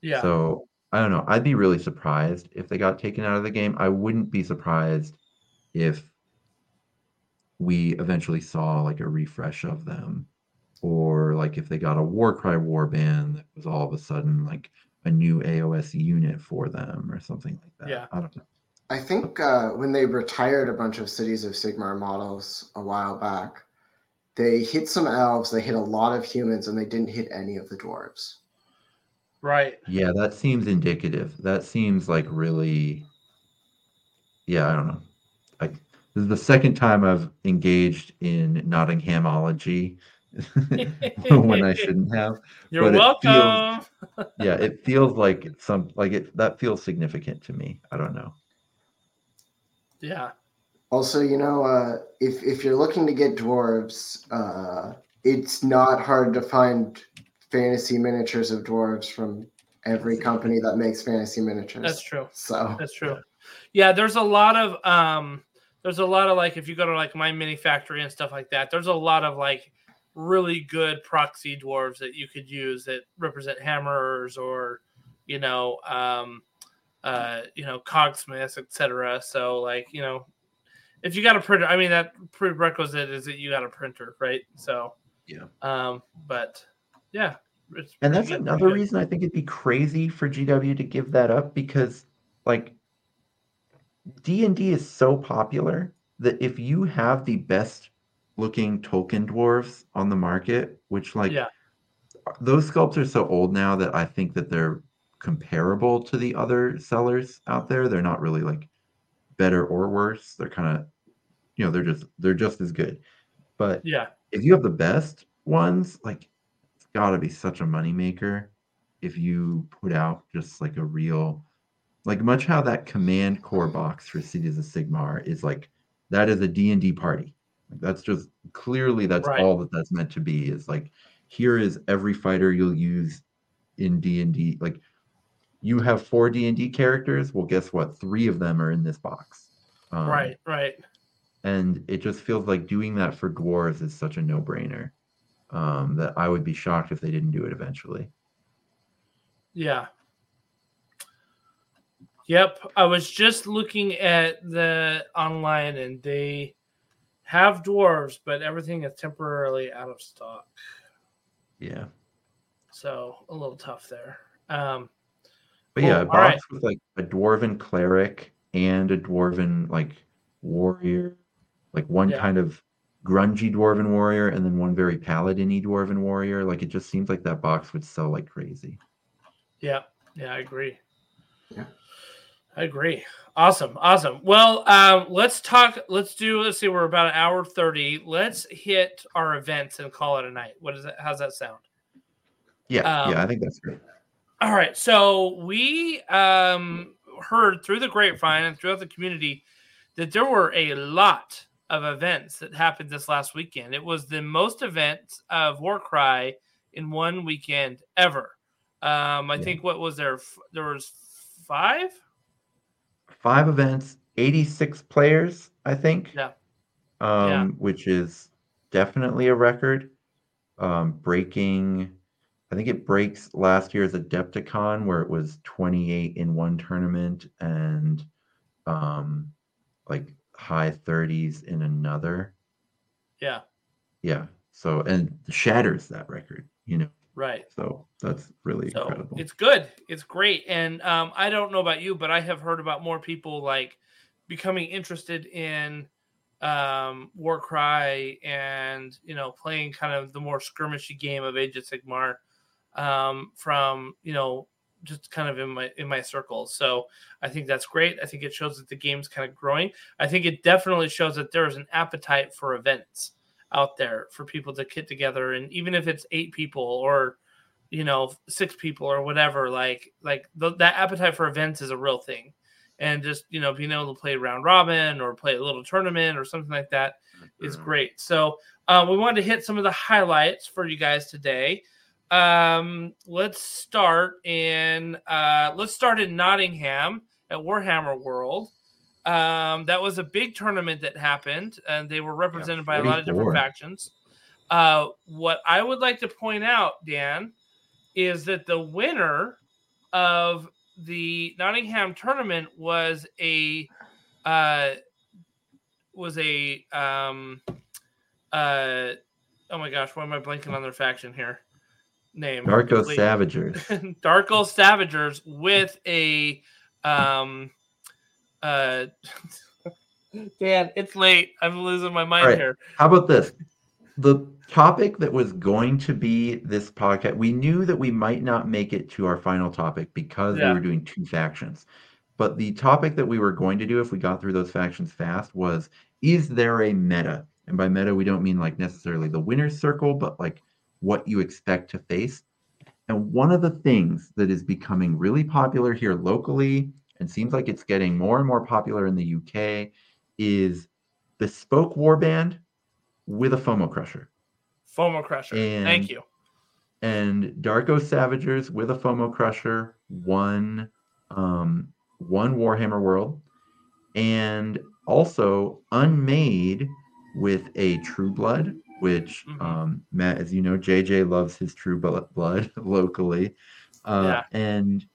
Yeah. So I don't know. I'd be really surprised if they got taken out of the game. I wouldn't be surprised if we eventually saw like a refresh of them, or like if they got a Warcry warband that was all of a sudden like a new AOS unit for them or something like that. Yeah. I don't know. I think uh, when they retired a bunch of Cities of Sigmar models a while back, they hit some elves, they hit a lot of humans, and they didn't hit any of the dwarves. right. Yeah, that seems indicative. That seems like really, yeah, I don't know. Like this is the second time I've engaged in Nottinghamology when I shouldn't have. You're but it welcome. Yeah, it feels like some like it that feels significant to me. I don't know. Yeah. Also, you know, uh, if if you're looking to get dwarves, uh, it's not hard to find fantasy miniatures of dwarves from every company that makes fantasy miniatures. That's true. So That's true. Yeah, there's a lot of um there's a lot of like if you go to like MyMiniFactory and stuff like that, there's a lot of like really good proxy dwarves that you could use that represent hammerers or you know um uh you know cogsmiths etc so like you know if you got a printer i mean that prerequisite is that you got a printer right so Yeah. um but yeah it's And that's good, another reason I think it'd be crazy for GW to give that up because like D&D is so popular that if you have the best looking Tolkien dwarves on the market, which like Yeah. those sculpts are so old now that I think that they're comparable to the other sellers out there. They're not really like better or worse. They're kind of you know, they're just they're just as good. But yeah if you have the best ones, like it's got to be such a moneymaker if you put out just like a real, like much how that command core box for Cities of Sigmar is like that is a D and D party. Like that's just clearly that's Right. all that that's meant to be. Is like here is every fighter you'll use in D and D. Like you have four D and D characters. Well, guess what? Three of them are in this box. Um, right, right. And it just feels like doing that for dwarves is such a no brainer um, that I would be shocked if they didn't do it eventually. Yeah. Yep. I was just looking at the online and they have dwarves, but everything is temporarily out of stock. Yeah. So a little tough there. Um, But yeah, a Cool. All right. box with like a dwarven cleric and a dwarven like warrior, like one Yeah. kind of grungy dwarven warrior and then one very paladin-y dwarven warrior. Like it just seems like that box would sell like crazy. yeah. Yeah, I agree. Yeah. I agree. Awesome. Awesome. Well, um, let's talk. Let's do, let's see, we're about an hour 30. Let's hit our events and call it a night. What is that? How's that sound? Yeah, Um, yeah, I think that's great. All right. So we um, heard through the grapevine and throughout the community that there were a lot of events that happened this last weekend. It was the most events of Warcry in one weekend ever. Um, I Yeah. think what was there? There was five. Five events, 86 players, I think. Yeah. Um, Yeah. which is definitely a record. Um, breaking, I think it breaks last year's Adepticon where it was 28 in one tournament and um, like high 30s in another. Yeah. Yeah. So, and shatters that record, you know. Right. So that's really So incredible. it's good. It's great. And um, I don't know about you, but I have heard about more people like becoming interested in um, Warcry and you know playing kind of the more skirmishy game of Age of Sigmar um, from you know just kind of in my in my circles. So I think that's great. I think it shows that the game's kind of growing. I think it definitely shows that there is an appetite for events out there for people to get together and even if it's eight people or you know six people or whatever like like th- that appetite for events is a real thing and just you know being able to play round robin or play a little tournament or something like that is Mhm. great so uh, we wanted to hit some of the highlights for you guys today um let's start in uh let's start in nottingham at warhammer world. Um that was a big tournament that happened and they were represented by a lot of different factions. Uh what i would like to point out dan is that the winner of the nottingham tournament was a uh was a um uh oh my gosh why am i blanking on their faction here name Darko complete- Savagers. Darkoath Savagers with a um uh Dan, it's late. I'm losing my mind right. here. How about this? The topic that was going to be this podcast, we knew that we might not make it to our final topic because Yeah. we were doing two factions. But the topic that we were going to do if we got through those factions fast was is there a meta? And by meta, we don't mean like necessarily the winner's circle, but like what you expect to face. And one of the things that is becoming really popular here locally and seems like it's getting more and more popular in the UK is bespoke warband with a FOMO crusher FOMO Crusher. And- Thank you. and Darkoath Savagers with a FOMO crusher, one um, one Warhammer World, and also Unmade with a True Blood, which Mhm. um, Matt, as you know, JJ loves his True Blood locally, uh, and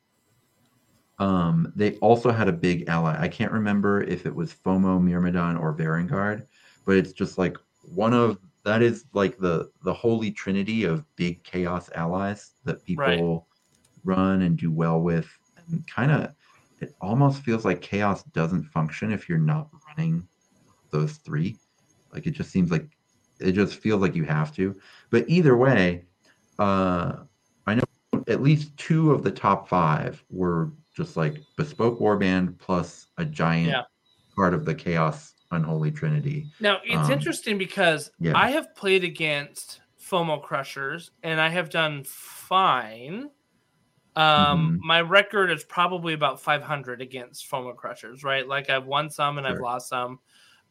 um, they also had a big ally. I can't remember if it was FOMO, Myrmidon, or Varanguard, but it's just like one of that is like the the holy trinity of big chaos allies that people run and do well with. And kind of it almost feels like chaos doesn't function if you're not running those three. Like it just seems like it just feels like you have to but either way uh i know at least two of the top five were just like bespoke warband plus a giant Yeah. part of the chaos unholy trinity Now it's Um, interesting because yeah. I have played against FOMO Crushers and I have done fine. Um, Mhm. my record is probably about 500 against FOMO Crushers, right? Like I've won some and I've lost some.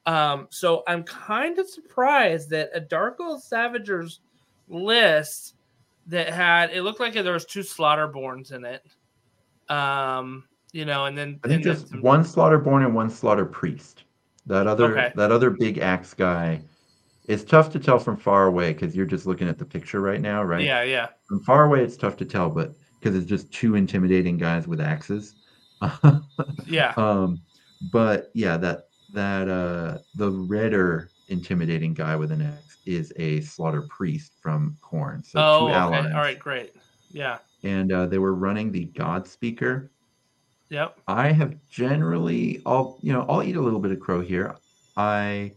Um, so I'm kind of surprised that a Darkoath Savagers list that had it looked like there was two Slaughterborns in it. Um, you know, and then i think just some- one slaughterborn and one slaughter priest That other Okay. that other big axe guy. It's tough to tell from far away because you're just looking at the picture right now, right? Yeah, yeah. From far away, it's tough to tell, but because it's just two intimidating guys with axes. Yeah. um, but yeah, that that uh, the redder intimidating guy with an axe is a slaughter priest from Khorne. So oh, two okay. allies, All right, great. Yeah. and uh, they were running the God Speaker. Yep. I have generally, I'll you know, I'll eat a little bit of crow here. I,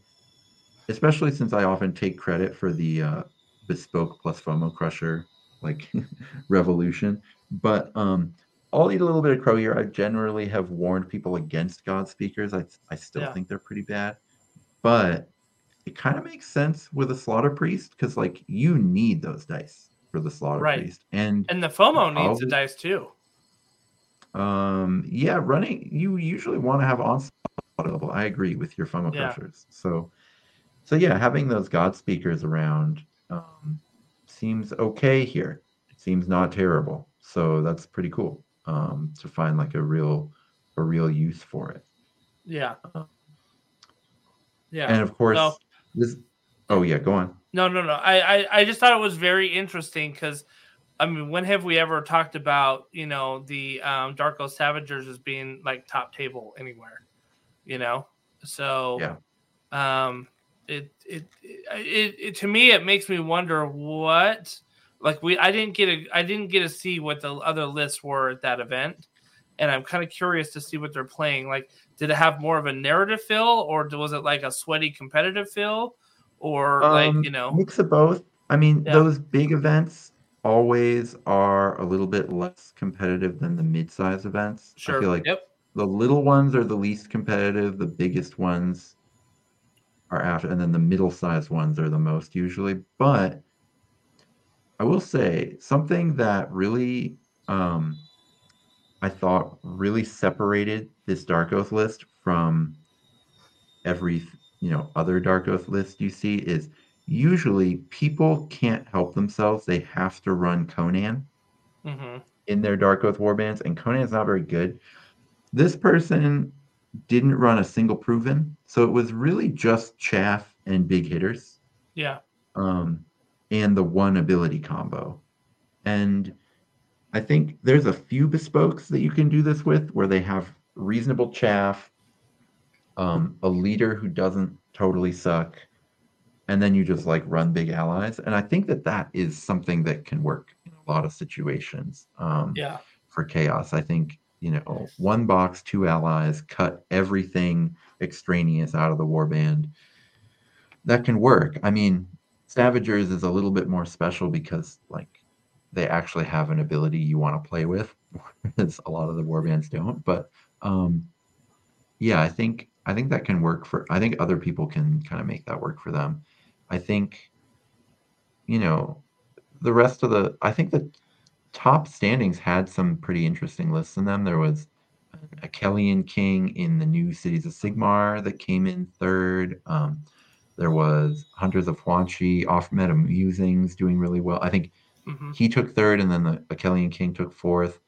especially since I often take credit for the uh, bespoke plus FOMO crusher like revolution, but um, I'll eat a little bit of crow here. I generally have warned people against God speakers. I I still Yeah. think they're pretty bad, but it kind of makes sense with a slaughter priest because like you need those dice for the slaughter Right. priest, and And the FOMO needs the Probably- dice too. um, yeah, running you usually want to have onslaught available. I agree with your FOMO Yeah. crushers. So, so yeah, having those God speakers around um, seems okay here. It seems not terrible. So that's pretty cool um, to find like a real a real use for it. Yeah. Yeah. And of course, So- this. Oh yeah, go on. No, no, no. I, I, I just thought it was very interesting because, I mean, when have we ever talked about you know the um, Darkoath Savagers as being like top table anywhere, you know? So Yeah. um, it, it it it to me it makes me wonder what like we I didn't get a I didn't get to see what the other lists were at that event, and I'm kind of curious to see what they're playing. Like, did it have more of a narrative feel, or was it like a sweaty competitive feel, or like Um, you know? mix of both. I mean, Yeah. those big events always are a little bit less competitive than the mid-size events. I feel like yep. the little ones are the least competitive. The biggest ones are after, and then the middle-sized ones are the most usually. But I will say something that really, um, I thought really separated this Dark Oath list from every you know other Dark Oath list you see is usually people can't help themselves. They have to run Conan hmm in their Dark Oath warbands, and Conan's not very good. This person didn't run a single proven, so it was really just chaff and big hitters, Yeah. um, and the one ability combo. And I think there's a few bespokes that you can do this with, where they have reasonable chaff, um, a leader who doesn't totally suck, and then you just like run big allies. And I think that that is something that can work in a lot of situations. Um, Yeah. for chaos. I think, you know, one box, two allies, cut everything extraneous out of the warband. That can work. I mean, Savagers is a little bit more special because like they actually have an ability you want to play with, whereas a lot of the warbands don't. But um yeah, I think I think that can work for I think other people can kind of make that work for them. I think you know, the rest of the I think the top standings had some pretty interesting lists in them. There was a Akhelian King in the new Cities of Sigmar that came in third. Um, there was Hunters of Huanchi, Off Meta Musings doing really well. I think hmm he took third, and then the Akhelian King took fourth.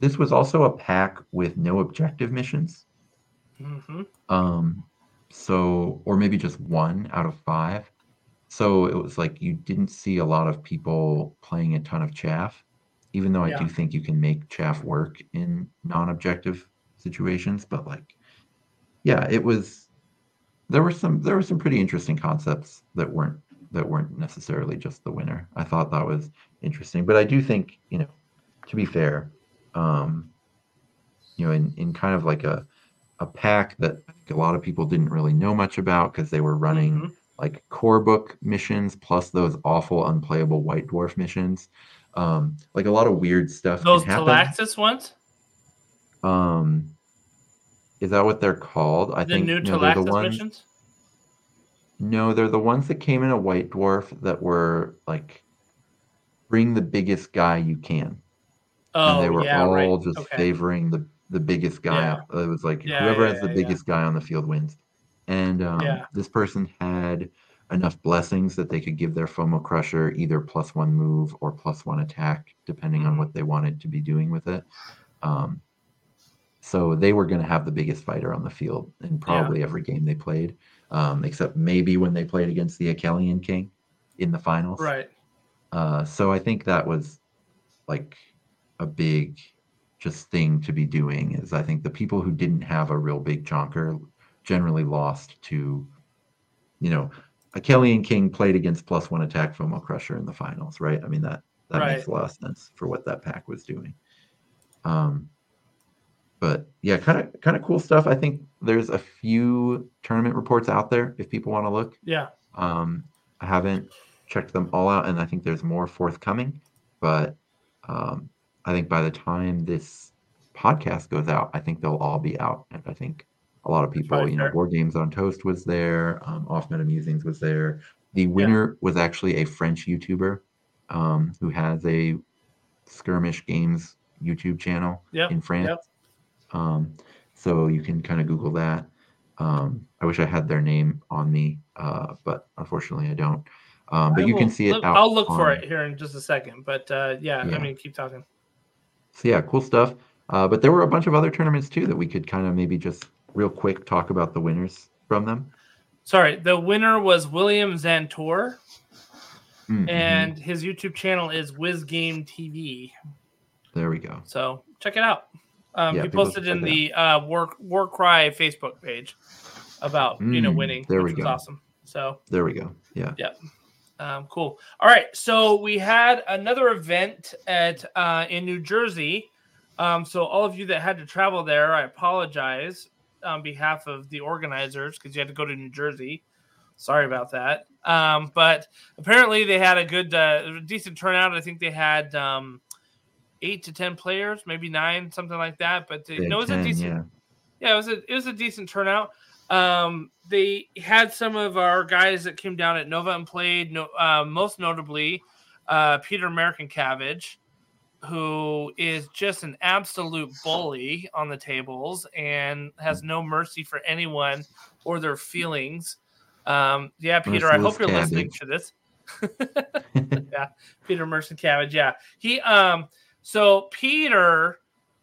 This was also a pack with no objective missions. hmm Um, so, or maybe just one out of five. So it was like you didn't see a lot of people playing a ton of chaff, even though I do think you can make chaff work in non-objective situations. But like, yeah, it was. There were some there were some pretty interesting concepts that weren't that weren't necessarily just the winner. I thought that was interesting, but I do think you know, to be fair, um, you know, in in kind of like a a pack that a lot of people didn't really know much about because they were running Mhm. like core book missions plus those awful unplayable white dwarf missions. Um, like a lot of weird stuff. Those. Talaxis ones, Um, is that what they're called? I the think new no, they're the ones. missions. No, they're the ones that came in a white dwarf that were like bring the biggest guy you can. Oh, and they were yeah, all right. just Okay. favoring the the biggest guy. Yeah. up. It was like Yeah, whoever yeah, has the biggest guy on the field wins. And um, this person had enough blessings that they could give their FOMO Crusher either plus one move or plus one attack, depending on Mhm. what they wanted to be doing with it. Um, So they were going to have the biggest fighter on the field in probably yeah. every game they played, um, except maybe when they played against the Akhelian King in the finals. Right. Uh, so I think that was like a big just thing to be doing is I think the people who didn't have a real big chonker generally lost to, you know, Akhelian King played against plus one attack Fomo Crusher in the finals, right? I mean that that right. makes a lot of sense for what that pack was doing. Um, but yeah, kind of kind of cool stuff. I think there's a few tournament reports out there if people want to look. Yeah. Um, I haven't checked them all out, and I think there's more forthcoming. But um, I think by the time this podcast goes out, I think they'll all be out, and I think a lot of people, you know, War Games on Toast was there, um, Off Meta Musings was there. The winner yeah. was actually a French YouTuber um, who has a skirmish games YouTube channel yep. in France. Yep. Um, so you can kind of Google that. Um, I wish I had their name on me, uh, but unfortunately I don't. Um, but I you can see it. I'll look on, for it here in just a second. But uh, yeah, yeah, I mean, keep talking. So yeah, cool stuff. Uh, but there were a bunch of other tournaments too that we could kind of maybe just real quick talk about the winners from them. Sorry, the winner was William Zantor, mm-hmm. and his YouTube channel is WizGame TV. There we go. So check it out. Um, yeah, he posted in the uh, War War Cry Facebook page about mm, you know mm, winning. There we go. Awesome. So there we go. Yeah. Yeah. Um, cool. All right. So we had another event at uh, in New Jersey. Um, so all of you that had to travel there, I apologize on behalf of the organizers because you had to go to New Jersey. Sorry about that. Um, but apparently they had a good, uh, decent turnout. I think they had um, eight to ten players, maybe nine, something like that. But the, no, it was 10, a decent. Yeah. yeah, it was a it was a decent turnout. Um, they had some of our guys that came down at Nova and played. No, uh, most notably, uh, Peter American Cabbage, who is just an absolute bully on the tables and has no mercy for anyone or their feelings. Um, yeah, Peter, Merciless I hope you're cabbage. listening to this. yeah, Peter Mercer Cabbage. Yeah, he um so Peter,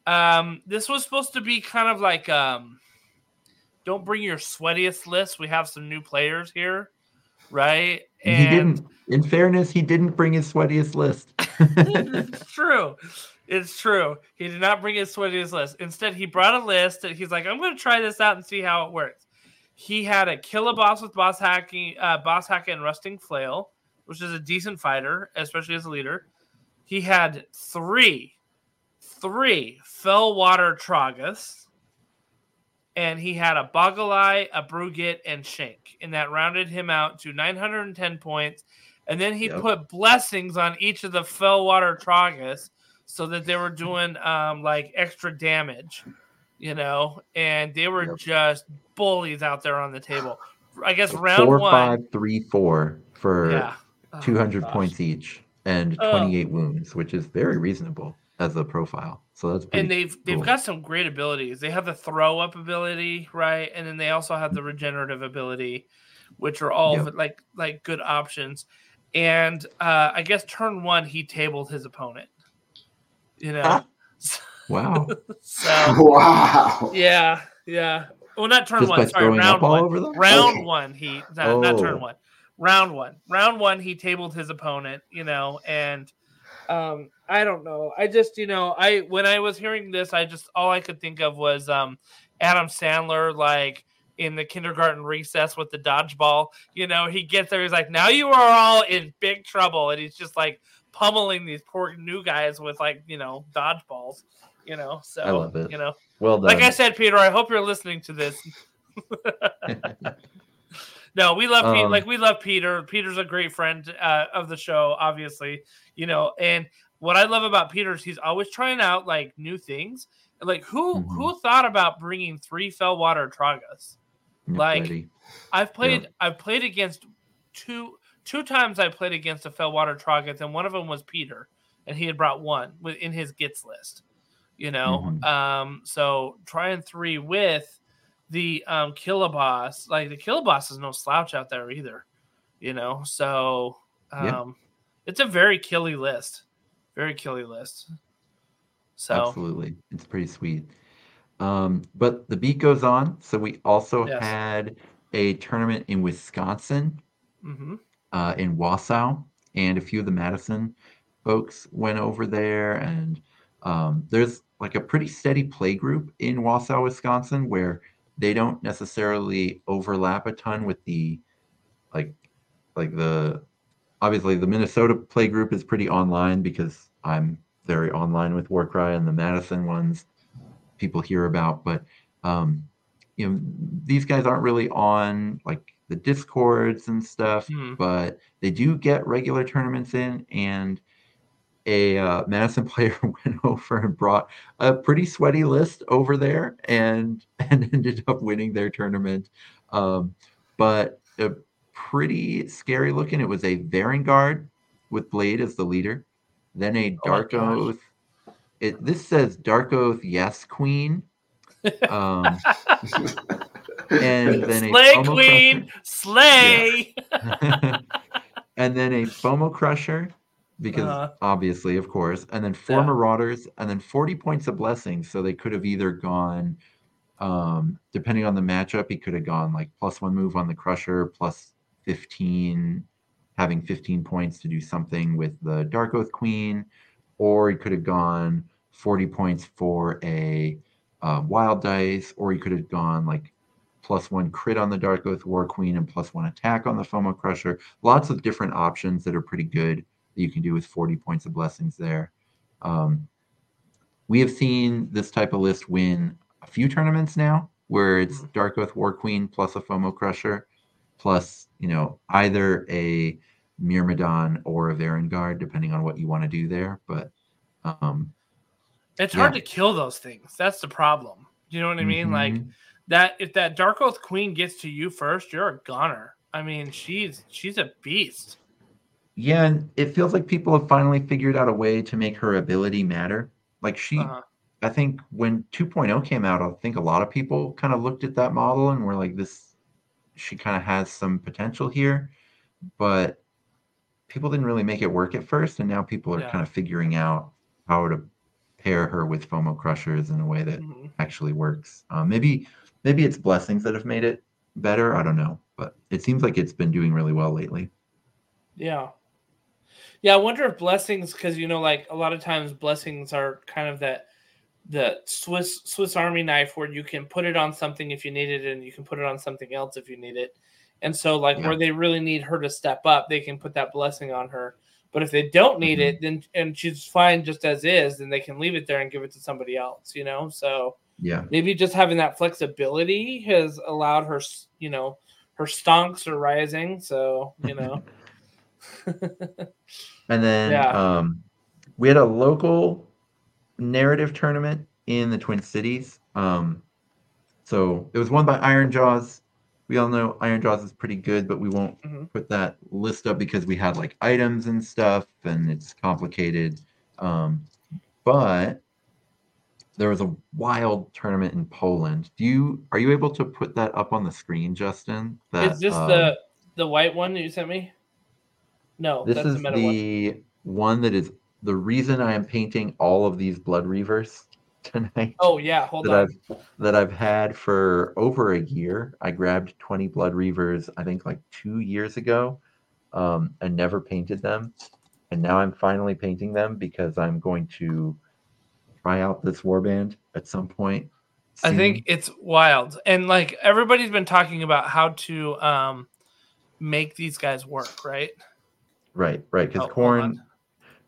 um, this was supposed to be kind of like um, don't bring your sweatiest list. We have some new players here, right? And he didn't. In fairness, he didn't bring his sweatiest list. it's true. It's true. He did not bring his sweatiest list. Instead, he brought a list. And he's like, I'm going to try this out and see how it works. He had a Killaboss with boss hacking, uh, boss hacking and rusting flail, which is a decent fighter, especially as a leader. He had three, three Fellwater Troggoths, and he had a Boggleye, a Brewgit, and Shank, and that rounded him out to 910 points. And then he yep. put blessings on each of the Fellwater Troggoths so that they were doing um, like extra damage, you know, and they were yep. just bullies out there on the table. I guess round four, one, five, three, four for yeah. 200 points each and oh. 28 wounds, which is very reasonable as a profile. So that's and they've cool. they've got some great abilities. They have the throw up ability, right? And then they also have the regenerative ability, which are all yep. like like good options. And uh, I guess turn one he tabled his opponent. You know. Wow. so wow. Yeah, yeah. Well, not turn Just one. Sorry, round one. Round okay. one. He not, oh. not turn oh. one round one. Round one, he tabled his opponent, you know, and um, I don't know. I just, you know, I when I was hearing this, I just all I could think of was um, Adam Sandler, like in the kindergarten recess with the dodgeball. You know, he gets there, he's like, "Now you are all in big trouble," and he's just like pummeling these poor new guys with like, you know, dodgeballs. You know, so I love it. You know, well done. Like I said, Peter, I hope you're listening to this. No, we love um, Pete. Like we love Peter. Peter's a great friend uh, of the show, obviously. You know, and what I love about Peter is he's always trying out like new things. Like who mm-hmm. who thought about bringing three Fellwater Troggoths? Like ready. I've played yeah. I've played against two two times I played against a Fellwater Troggoths, and one of them was Peter, and he had brought one in his Gitz list. You know, mm-hmm. um, so trying three with the um Killaboss, like the Killaboss is no slouch out there either, you know. So um yeah. it's a very killy list. Very killy list. So absolutely. It's pretty sweet. Um, but the beat goes on. So we also Yes. had a tournament in Wisconsin, hmm uh, in Wausau, and a few of the Madison folks went over there. And um, there's like a pretty steady play group in Wausau, Wisconsin, where they don't necessarily overlap a ton with the like like the obviously the Minnesota play group is pretty online because I'm very online with Warcry and the Madison ones people hear about, but um, you know these guys aren't really on like the discords and stuff, Hmm. but they do get regular tournaments in and a uh, Madison player went over and brought a pretty sweaty list over there and and ended up winning their tournament. Um, but a pretty scary looking. It was a Varanguard with Blade as the leader, then a Oh Dark gosh. Oath. It this says Dark Oath Yes Queen. Um, and then a Slay Fomo Queen, slay. and then a FOMO Crusher, because Uh-huh. obviously, of course, and then four Yeah. Marauders, and then 40 points of blessings. So they could have either gone, um, depending on the matchup, he could have gone like plus one move on the Crusher, plus 15, having 15 points to do something with the Dark Oath Queen, or he could have gone 40 points for a uh, Wild Dice, or he could have gone like plus one crit on the Dark Oath War Queen and plus one attack on the FOMO Crusher. Lots of different options that are pretty good that you can do with 40 points of blessings there. Um, we have seen this type of list win a few tournaments now where it's Mhm. Dark Oath War Queen plus a FOMO Crusher plus, you know, either a Myrmidon or a Varanguard, depending on what you want to do there. But um, It's Yeah. hard to kill those things. That's the problem. Do you know what I mean? Like mhm. that. If that Dark Oath Queen gets to you first, you're a goner. I mean, she's she's a beast. Yeah, and it feels like people have finally figured out a way to make her ability matter. Like she, Uh-huh. I think when 2.0 came out, I think a lot of people kind of looked at that model and were like, this, she kind of has some potential here. But people didn't really make it work at first. And now people are Yeah. kind of figuring out how to pair her with FOMO crushers in a way that Mhm. actually works. Um, maybe, maybe it's blessings that have made it better. I don't know. But it seems like it's been doing really well lately. Yeah. Yeah, I wonder if blessings because you know, like a lot of times blessings are kind of that the Swiss Swiss Army knife where you can put it on something if you need it and you can put it on something else if you need it. And so like Yeah. where they really need her to step up, they can put that blessing on her. But if they don't need Mhm. it, then and she's fine just as is, then they can leave it there and give it to somebody else, you know? So Yeah. maybe just having that flexibility has allowed her, you know, her stonks are rising. So, you know. And then Yeah. um, we had a local narrative tournament in the Twin Cities. Um, so it was won by Ironjawz. We all know Ironjawz is pretty good, but we won't Mhm. put that list up because we had like items and stuff, and it's complicated. Um, but there was a wild tournament in Poland. Do you are you able to put that up on the screen, Justin? That, Is this um, the the white one that you sent me? No, This that's is the one. the one that is the reason I am painting all of these blood reavers tonight. Oh yeah, hold that on. I've that I've had for over a year. I grabbed 20 blood reavers, I think like two years ago, um, and never painted them. And now I'm finally painting them because I'm going to try out this warband at some point. I think it's wild, and like everybody's been talking about how to um make these guys work, right? Right, right, because Oh, Khorne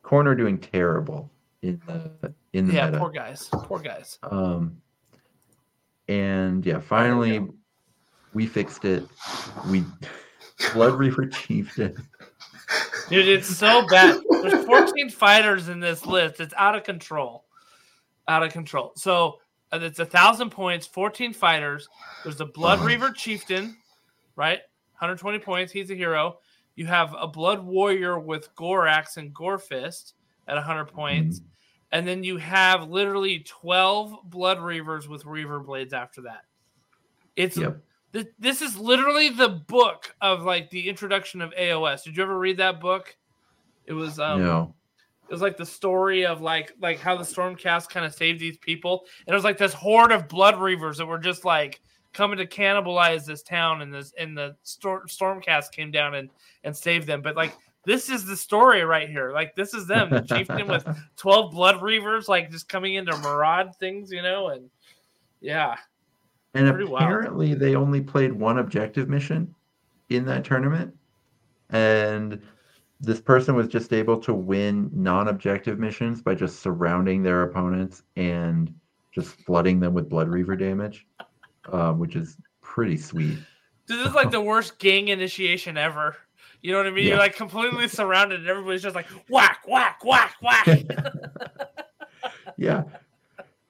Khorne are doing terrible in the in the Yeah, meta. poor guys, poor guys. Um, and yeah, finally we fixed it. We Blood Reaver Chieftain. Dude, it's so bad. There's 14 fighters in this list. It's out of control. Out of control. So uh, it's a thousand points, 14 fighters. There's the Blood Uh-huh. Reaver Chieftain, right? 120 points. He's a hero. You have a Blood Warrior with Goreaxe and Gorefist at 100 points. And then you have literally 12 Blood Reavers with Reaver Blades after that. It's Yep. Th- this is literally the book of like the introduction of AOS. Did you ever read that book? It was um no. It was like the story of like like how the Stormcast kind of saved these people. And it was like this horde of blood reavers that were just like coming to cannibalize this town and this and the storm, Stormcast came down and and saved them. But like this is the story right here. Like this is them, the chieftain with twelve blood reavers, like just coming into maraud things, you know, and yeah. And apparently wild. they only played one objective mission in that tournament. And this person was just able to win non-objective missions by just surrounding their opponents and just flooding them with blood reaver damage, um, which is pretty sweet. This is like the worst gang initiation ever. You know what I mean? Yeah. You're like completely surrounded, and everybody's just like whack, whack, whack, whack. yeah,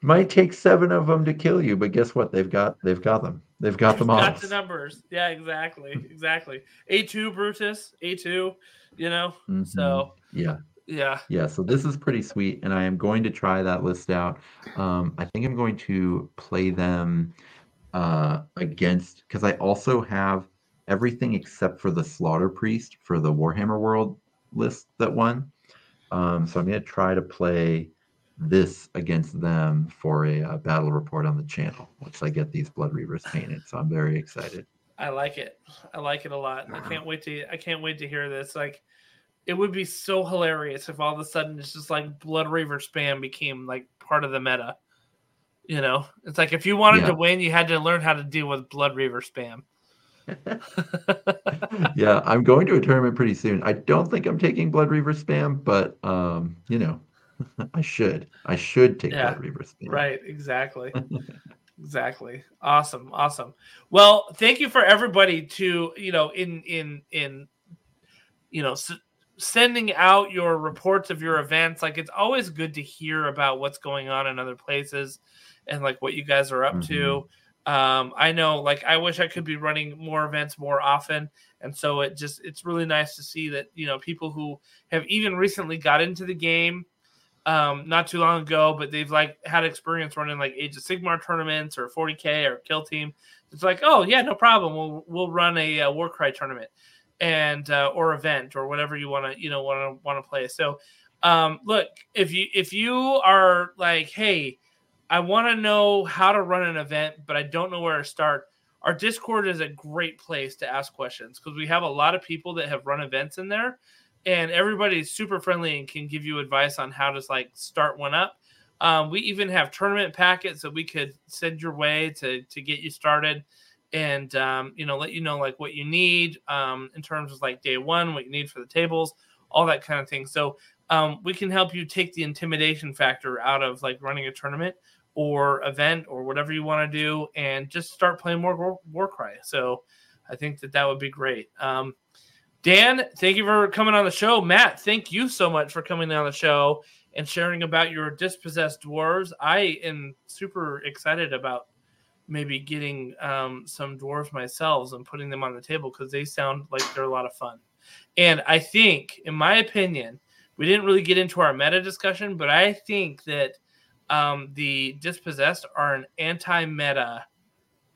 might take seven of them to kill you, but guess what? They've got they've got them. They've got them all. Got the numbers. Yeah, exactly, exactly. A two Brutus, A two. You know, mm-hmm. so yeah, yeah, yeah. So this is pretty sweet, and I am going to try that list out. Um, I think I'm going to play them uh, against because I also have everything except for the Slaughter Priest for the Warhammer World list that won. Um, so I'm going to try to play this against them for a, a, uh, battle report on the channel once I get these Blood Reavers painted. So I'm very excited. I like it. I like it a lot. I can't wait to I can't wait to hear this. Like it would be so hilarious if all of a sudden it's just like Blood Reaver spam became like part of the meta. You know, it's like if you wanted yeah. to win, you had to learn how to deal with Blood Reaver spam. yeah, I'm going to a tournament pretty soon. I don't think I'm taking Blood Reaver spam, but um, you know, I should. I should take yeah, Blood Reaver spam. Right, exactly. exactly. Awesome, awesome. Well, thank you for everybody to, you know, in in in you know, s- sending out your reports of your events. Like it's always good to hear about what's going on in other places and like what you guys are up mm-hmm. to. Um, I know, like, I wish I could be running more events more often, and so it just it's really nice to see that you know people who have even recently got into the game, um, not too long ago, but they've like had experience running like Age of Sigmar tournaments or 40k or Kill Team. It's like, oh yeah, no problem. We'll we'll run a, a Warcry tournament and uh, or event or whatever you want to you know want to want to play. So, um, look if you if you are like, hey I want to know how to run an event, but I don't know where to start. Our Discord is a great place to ask questions because we have a lot of people that have run events in there, and everybody's super friendly and can give you advice on how to like start one up. Um, we even have tournament packets that we could send your way to to get you started, and um, you know let you know like what you need um, in terms of like day one, what you need for the tables, all that kind of thing. So um, we can help you take the intimidation factor out of like running a tournament or event or whatever you want to do and just start playing more war, Warcry. So I think that that would be great. Um, Dan, thank you for coming on the show. Matt, thank you so much for coming on the show and sharing about your dispossessed dwarves. I am super excited about maybe getting um, some dwarves myself and putting them on the table because they sound like they're a lot of fun. And I think, in my opinion, we didn't really get into our meta discussion, but I think that – um, the dispossessed are an anti-meta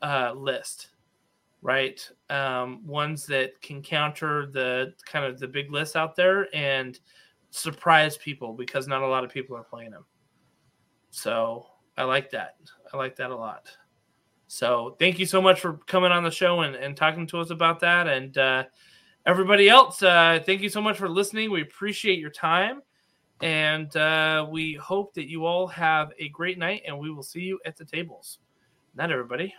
uh, list, right? Um, ones that can counter the kind of the big lists out there and surprise people because not a lot of people are playing them. So I like that. I like that a lot. So thank you so much for coming on the show and, and talking to us about that. And uh, everybody else, uh, thank you so much for listening. We appreciate your time. And uh, we hope that you all have a great night, and we will see you at the tables. Not everybody.